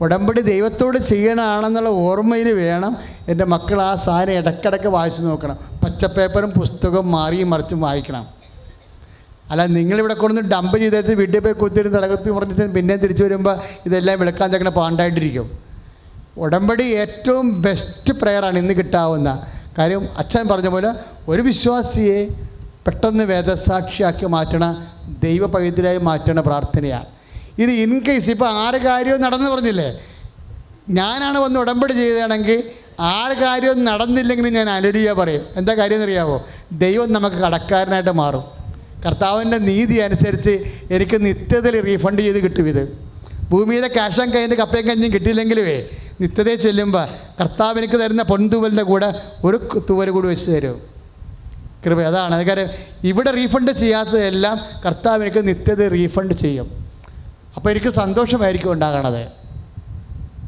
ഉടമ്പടി ദൈവത്തോട് ചെയ്യണമാണെന്നുള്ള ഓർമ്മയിൽ വേണം എന്റെ മക്കൾ ആ സാധനം ഇടയ്ക്കിടയ്ക്ക് വായിച്ചു നോക്കണം. പച്ചപ്പേപ്പറും പുസ്തകവും മാറിയും മറിച്ചും വായിക്കണം. അല്ല നിങ്ങളിവിടെ കൊണ്ടുവന്ന് ഡംപ് ചെയ്തിട്ട് വീട്ടിൽ പോയി കുത്തിരുന്ന് തലകത്തി പറഞ്ഞിട്ട് പിന്നെ തിരിച്ചു വരുമ്പോൾ ഇതെല്ലാം വിളക്കാൻ തക്കണ പാണ്ടായിട്ടിരിക്കും. ഉടമ്പടി ഏറ്റവും ബെസ്റ്റ് പ്രെയറാണ് ഇന്ന് കിട്ടാവുന്ന. കാര്യം അച്ഛൻ പറഞ്ഞ പോലെ ഒരു വിശ്വാസിയെ പെട്ടെന്ന് വേദസാക്ഷിയാക്കി മാറ്റണ ദൈവ മാറ്റണ പ്രാർത്ഥനയാണ്. ഇത് ഇൻ കേസ് ഇപ്പോൾ ആറ് കാര്യവും നടന്നു പറഞ്ഞില്ലേ? ഞാനാണ് വന്ന് ഉടമ്പടി ചെയ്തതാണെങ്കിൽ ആറ് കാര്യവും നടന്നില്ലെങ്കിൽ ഞാൻ അലരിയ പറയും. എന്താ കാര്യം എന്നറിയാമോ ദൈവം നമുക്ക് കടക്കാരനായിട്ട് മാറും. കർത്താവിന്റെ നീതി അനുസരിച്ച് എനിക്ക് നിത്യത്തിൽ റീഫണ്ട് ചെയ്ത് കിട്ടും ഇത്. ഭൂമിയിലെ ക്യാഷും കയ്യിന്റെ കപ്പയും കഞ്ഞും കിട്ടിയില്ലെങ്കിലുവേ നിത്യതയിൽ ചെല്ലുമ്പോൾ കർത്താവ് എനിക്ക് തരുന്ന പൊൻതൂവലിന്റെ കൂടെ ഒരു തൂവൽ കൂടി വെച്ച് തരും. കൃപ അതാണ്. അത് കാര്യം ഇവിടെ റീഫണ്ട് ചെയ്യാത്തതെല്ലാം കർത്താവ് എനിക്ക് നിത്യത റീഫണ്ട് ചെയ്യും. അപ്പോൾ എനിക്ക് സന്തോഷമായിരിക്കും ഉണ്ടാകണത്.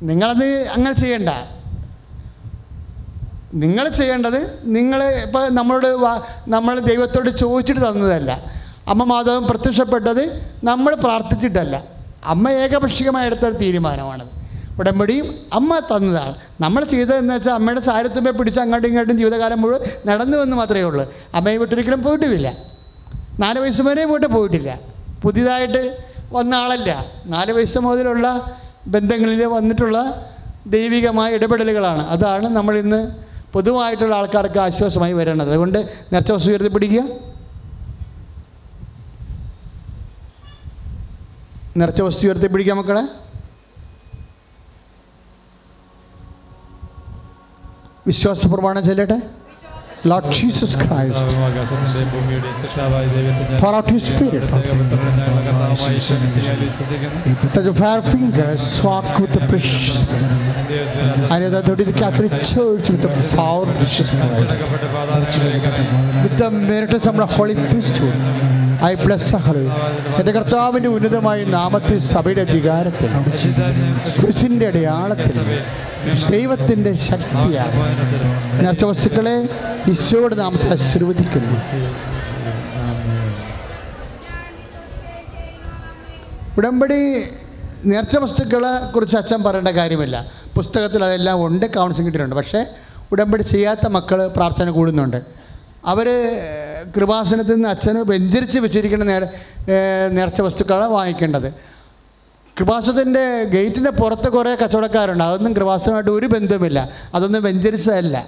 നിങ്ങളത് അങ്ങനെ ചെയ്യണ്ട. നിങ്ങൾ ചെയ്യേണ്ടത് നിങ്ങൾ ഇപ്പോൾ നമ്മളോട് നമ്മൾ ദൈവത്തോട് ചോദിച്ചിട്ട് തന്നതല്ല. അമ്മ മാതാവും പ്രത്യക്ഷപ്പെട്ടത് നമ്മൾ പ്രാർത്ഥിച്ചിട്ടല്ല. അമ്മ ഏകപക്ഷികമായി എടുത്തൊരു തീരുമാനമാണത്. ഉടമ്പടിയും അമ്മ തന്നതാണ്. നമ്മൾ ചെയ്തതെന്ന് വെച്ചാൽ അമ്മയുടെ സാരത്തുമ്പെ പിടിച്ച് അങ്ങോട്ടും ഇങ്ങോട്ടും ജീവിതകാലം മുഴുവൻ നടന്നു എന്ന് മാത്രമേ ഉള്ളൂ. അമ്മയെ വിട്ടൊരിക്കലും പോയിട്ടുമില്ല നാല് വയസ്സ് വരെ പോയിട്ട് പോയിട്ടില്ല. പുതിയതായിട്ട് വന്ന ആളല്ല നാല് വയസ്സ് മുതലുള്ള ബന്ധങ്ങളിൽ വന്നിട്ടുള്ള ദൈവികമായ ഇടപെടലുകളാണ്. അതാണ് നമ്മൾ ഇന്ന് പൊതുവായിട്ടുള്ള ആൾക്കാർക്ക് ആശ്വാസമായി വരേണ്ടത്. അതുകൊണ്ട് നേർച്ച വസ്തു ഉയർത്തി പിടിക്കുക നിറച്ച വസ്തു ഉയർത്തി പിടിക്കുക മക്കളെ. വിശ്വാസ പ്രമാണം ചെല്ലട്ടെ ലോർഡ് ജീസസ് ക്രൈസ്റ്റ് ആകാശത്തിന്റെ ഭൂമിയുടെയും സൃഷ്ടാവായ ദൈവത്തിന്റെ Pour out your spirit. പ്രത്യേകപ്പെട്ട ഞങ്ങളുടെ കർത്താവായ ഈശോ മിശിഹായിൽ വിശ്വസിക്കുന്നു That your fair fingers walk with the precious ദൈവത്തിന്റെ and that the Catholic Church with the power of Jesus Christ. അടക്കപ്പെട്ട പാതാളങ്ങളിലേക്ക് With the meritus of the Holy Priesthood, I bless എന്റെ എന്റെ കർത്താവിന്റെ ഉന്നതമായ നാമത്തിൽ സഭയുടെ അധികാരത്തിൽ കുരിശിന്റെ അടയാളത്തിൽ ദൈവത്തിന്റെ ശക്തിയാണ് വസ്തുക്കളെ ഈശോയുടെ നാമത്തെ ആശീർവദിക്കുന്നു. ഉടമ്പടി നേർച്ച വസ്തുക്കളെ കുറിച്ച് അച്ഛൻ പറയേണ്ട കാര്യമില്ല. പുസ്തകത്തിൽ അതെല്ലാം ഉണ്ട് കൗൺസിലിംഗ് കിട്ടിയിട്ടുണ്ട്. പക്ഷേ ഉടമ്പടി ചെയ്യാത്ത മക്കൾ പ്രാർത്ഥന കൂടുന്നുണ്ട്. അവർ കൃപാസനത്തിൽ നിന്ന് അച്ഛന് വ്യഞ്ചരിച്ച് വെച്ചിരിക്കുന്ന നേരെ നേർച്ച വസ്തുക്കളാണ് വാങ്ങിക്കേണ്ടത്. കൃപാസനത്തിന്റെ ഗേറ്റിന്റെ പുറത്ത് കുറേ കച്ചവടക്കാരുണ്ട്. അതൊന്നും കൃപാസനമായിട്ട് ഒരു ബന്ധവുമില്ല. അതൊന്നും വ്യഞ്ചരിച്ചതല്ല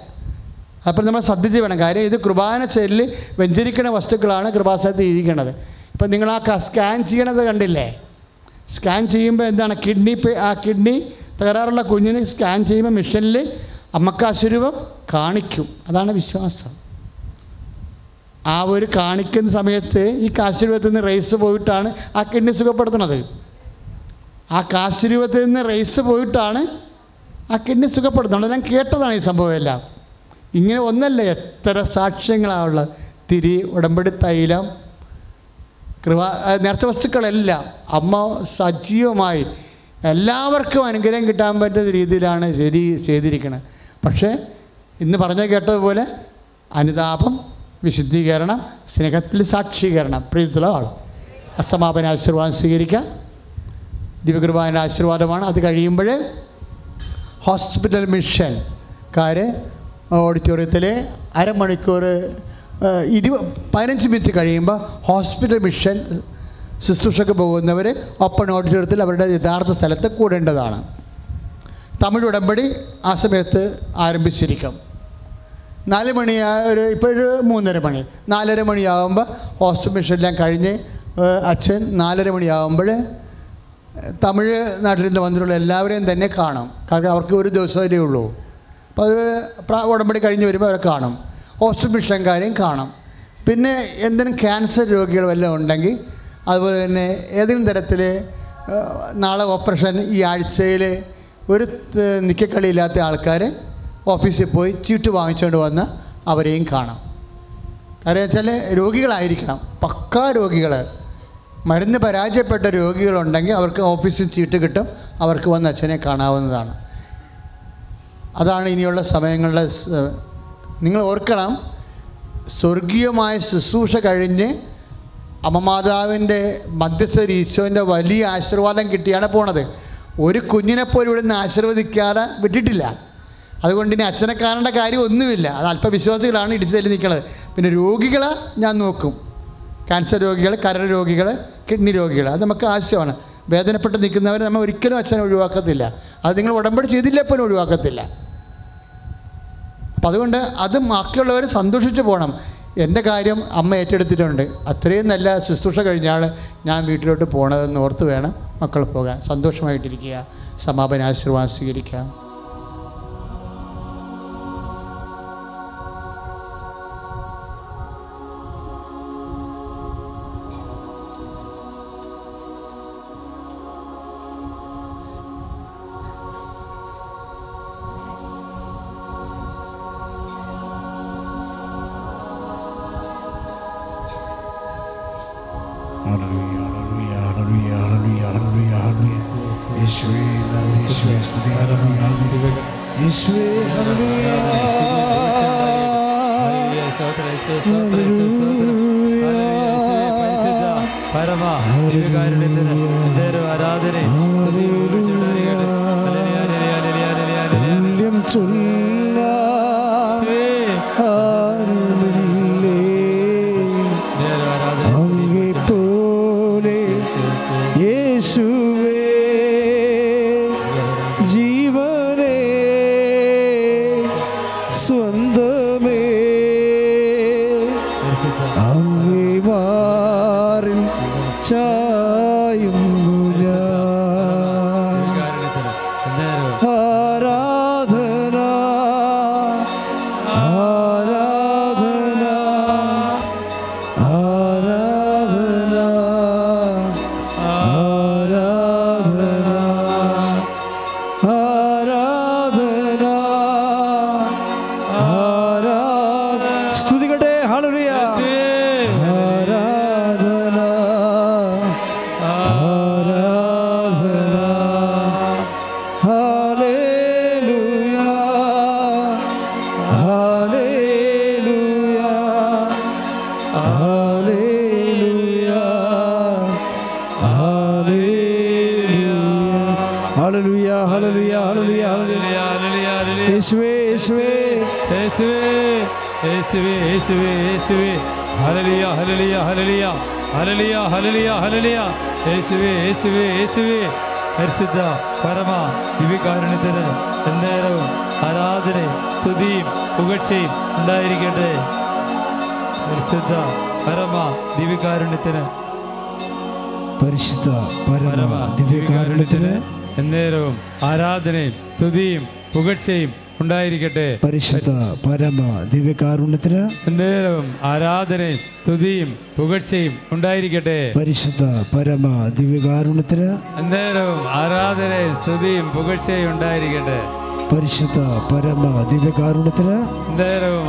അപ്പോൾ നമ്മൾ ശ്രദ്ധിച്ച് വേണം. കാര്യം ഇത് കൃപാന ചെല്ലിൽ വ്യഞ്ചരിക്കുന്ന വസ്തുക്കളാണ് കൃപാസനത്തിൽ ഇരിക്കുന്നത്. ഇപ്പം നിങ്ങൾ ആ സ്കാൻ ചെയ്യണത് കണ്ടില്ലേ? സ്കാൻ ചെയ്യുമ്പോൾ എന്താണ്? കിഡ്നി ആ കിഡ്നി തകരാറുള്ള കുഞ്ഞിന് സ്കാൻ ചെയ്യുമ്പോൾ മിഷനിൽ അമ്മക്കാശുരൂപം കാണിക്കും. അതാണ് വിശ്വാസം. ആ ഒരു കാണിക്കുന്ന സമയത്ത് ഈ കാശുരൂപത്തിൽ നിന്ന് റേസ് പോയിട്ടാണ് ആ കിഡ്നി സുഖപ്പെടുത്തുന്നത്. ആ കാശുരൂപത്തിൽ നിന്ന് റേസ് പോയിട്ടാണ് ആ കിഡ്നി സുഖപ്പെടുത്തുന്നത്. ഞാൻ കേട്ടതാണ് ഈ സംഭവം എല്ലാം ഇങ്ങനെ ഒന്നല്ല എത്ര സാക്ഷ്യങ്ങളാണുള്ള തിരി ഉടമ്പടി തൈലം കൃപ നേർച്ച വസ്തുക്കളെല്ലാം അമ്മ സജീവമായി എല്ലാവർക്കും അനുഗ്രഹം കിട്ടാൻ പറ്റുന്ന രീതിയിലാണ് ശരി ചെയ്തിരിക്കുന്നത് പക്ഷേ ഇന്ന് പറഞ്ഞ കേട്ടതുപോലെ അനുതാപം വിശുദ്ധീകരണം സ്നേഹത്തിൽ സാക്ഷീകരണം. പ്രീതിയുള്ള ആൾ അസമാപന ആശീർവാദം സ്വീകരിക്കാം ദിവ്യകൃപാന ആശീർവാദമാണ്. അത് കഴിയുമ്പോൾ ഹോസ്പിറ്റൽ മിഷൻകാർ ഓഡിറ്റോറിയത്തിൽ അരമണിക്കൂർ ഇരുപ പതിനഞ്ച് മിനിറ്റ് കഴിയുമ്പോൾ ഹോസ്പിറ്റൽ മിഷൻ ശുശ്രൂഷയ്ക്ക് പോകുന്നവർ ഓപ്പൺ ഓഡിറ്റോറിയത്തിൽ അവരുടെ യഥാർത്ഥ സ്ഥലത്ത് കൂടേണ്ടതാണ്. തമിഴ് ഉടമ്പടി ആ സമയത്ത് ആരംഭിച്ചിരിക്കും. നാല് മണി ഒരു ഇപ്പോൾ ഒരു മൂന്നര മണി. നാലര മണിയാകുമ്പോൾ ഹോസ്റ്റൽ മിഷനെല്ലാം കഴിഞ്ഞ് അച്ഛൻ നാലര മണിയാകുമ്പോൾ തമിഴ് നാട്ടിൽ നിന്ന് വന്നിട്ടുള്ള എല്ലാവരെയും തന്നെ കാണും. കാരണം അവർക്ക് ഒരു ദിവസമല്ലേ ഉള്ളൂ. അപ്പോൾ അവർ ഉടമ്പടി കഴിഞ്ഞ് വരുമ്പോൾ അവരെ കാണും. ഹോസ്റ്റൽ മിഷൻകാരെയും കാണും. പിന്നെ എന്തെങ്കിലും ക്യാൻസർ രോഗികൾ വല്ലതും ഉണ്ടെങ്കിൽ അതുപോലെ തന്നെ ഏതെങ്കിലും തരത്തിൽ നാളെ ഓപ്പറേഷൻ ഈ ആഴ്ചയിൽ ഒരു നിക്കക്കളിയില്ലാത്ത ആൾക്കാർ ഓഫീസിൽ പോയി ചീട്ട് വാങ്ങിച്ചുകൊണ്ട് വന്ന് അവരെയും കാണാം. കാര്യം വെച്ചാൽ രോഗികളായിരിക്കണം. പക്കാ രോഗികൾ മരുന്ന് പരാജയപ്പെട്ട രോഗികളുണ്ടെങ്കിൽ അവർക്ക് ഓഫീസിൽ ചീട്ട് കിട്ടും. അവർക്ക് വന്ന് അച്ഛനെ കാണാവുന്നതാണ്. അതാണ് ഇനിയുള്ള സമയങ്ങളിലെ നിങ്ങൾ ഓർക്കണം. സ്വർഗീയമായ ശുശ്രൂഷ കഴിഞ്ഞ് അമ്മമാതാവിന്റെ മധ്യസ്ഥ ഈശോന്റെ വലിയ ആശീർവാദം കിട്ടിയാണ് പോണത്. ഒരു കുഞ്ഞിനെപ്പോലും ഇവിടുന്ന് ആശീർവദിക്കാതെ വിട്ടിട്ടില്ല. അതുകൊണ്ട് ഇനി അച്ഛനെ കാണേണ്ട കാര്യം ഒന്നുമില്ല. അത് അല്പവിശ്വാസികളാണ് ഇടിച്ചതിൽ നിൽക്കുന്നത് പിന്നെ രോഗികളെ ഞാൻ നോക്കും. ക്യാൻസർ രോഗികൾ കരൾ രോഗികൾ കിഡ്നി രോഗികൾ അത് നമുക്ക് ആവശ്യമാണ്. വേദനപ്പെട്ട് നിൽക്കുന്നവരെ നമ്മൾ ഒരിക്കലും അച്ഛനെ ഒഴിവാക്കത്തില്ല. അത് നിങ്ങൾ ഉടമ്പടി ചെയ്തില്ല പോലും ഒഴിവാക്കത്തില്ല. അപ്പം അതുകൊണ്ട് അത് ബാക്കിയുള്ളവർ സന്തോഷിച്ച് പോകണം എന്റെ കാര്യം അമ്മ ഏറ്റെടുത്തിട്ടുണ്ട്. അത്രയും നല്ല ശുശ്രൂഷ കഴിഞ്ഞാൽ ഞാൻ വീട്ടിലോട്ട് പോകണതെന്ന് ഓർത്ത് വേണം മക്കൾ പോകാൻ. സന്തോഷമായിട്ടിരിക്കുക. സമാപന ആശീർവാദം സ്വീകരിക്കാം. പരമ ആരാധന തുല്യം ഹല്ലേലൂയ ഹല്ലേലൂയ. യേശുവേ യേശുവേ യേശുവേ. പരിശുദ്ധ പരമ ദിവ്യകാരുണ്യത്തിന് എന്നേരവും ആരാധന സ്തുതിയും പുകഴ്ചയും ഉണ്ടായിരിക്കട്ടെ. പരിശുദ്ധ പരമ ദിവ്യകാരുണ്യത്തിന് പരിശുദ്ധ പരമ പരമ ദിവ്യകാരുണ്യത്തിന് എന്നേരവും ആരാധനയും സ്തുതിയും പുകഴ്ചയും ഉണ്ടായിരിക്കട്ടെ. പരിശുദ്ധ പരമ ദിവ്യകാരുണ്യത്തിന് നേരവും ആരാധനയും സ്തുതിയും പുകഴ്ചയും ഉണ്ടായിരിക്കട്ടെ. പരിശുദ്ധ പരമ ദിവ്യകാരുണ്യത്തിന് നേരവും ആരാധനയും സ്തുതിയും പുകഴ്ചയും ഉണ്ടായിരിക്കട്ടെ. പരിശുദ്ധ പരമ ദിവ്യകാരുണ്യത്തിന് എന്നേരവും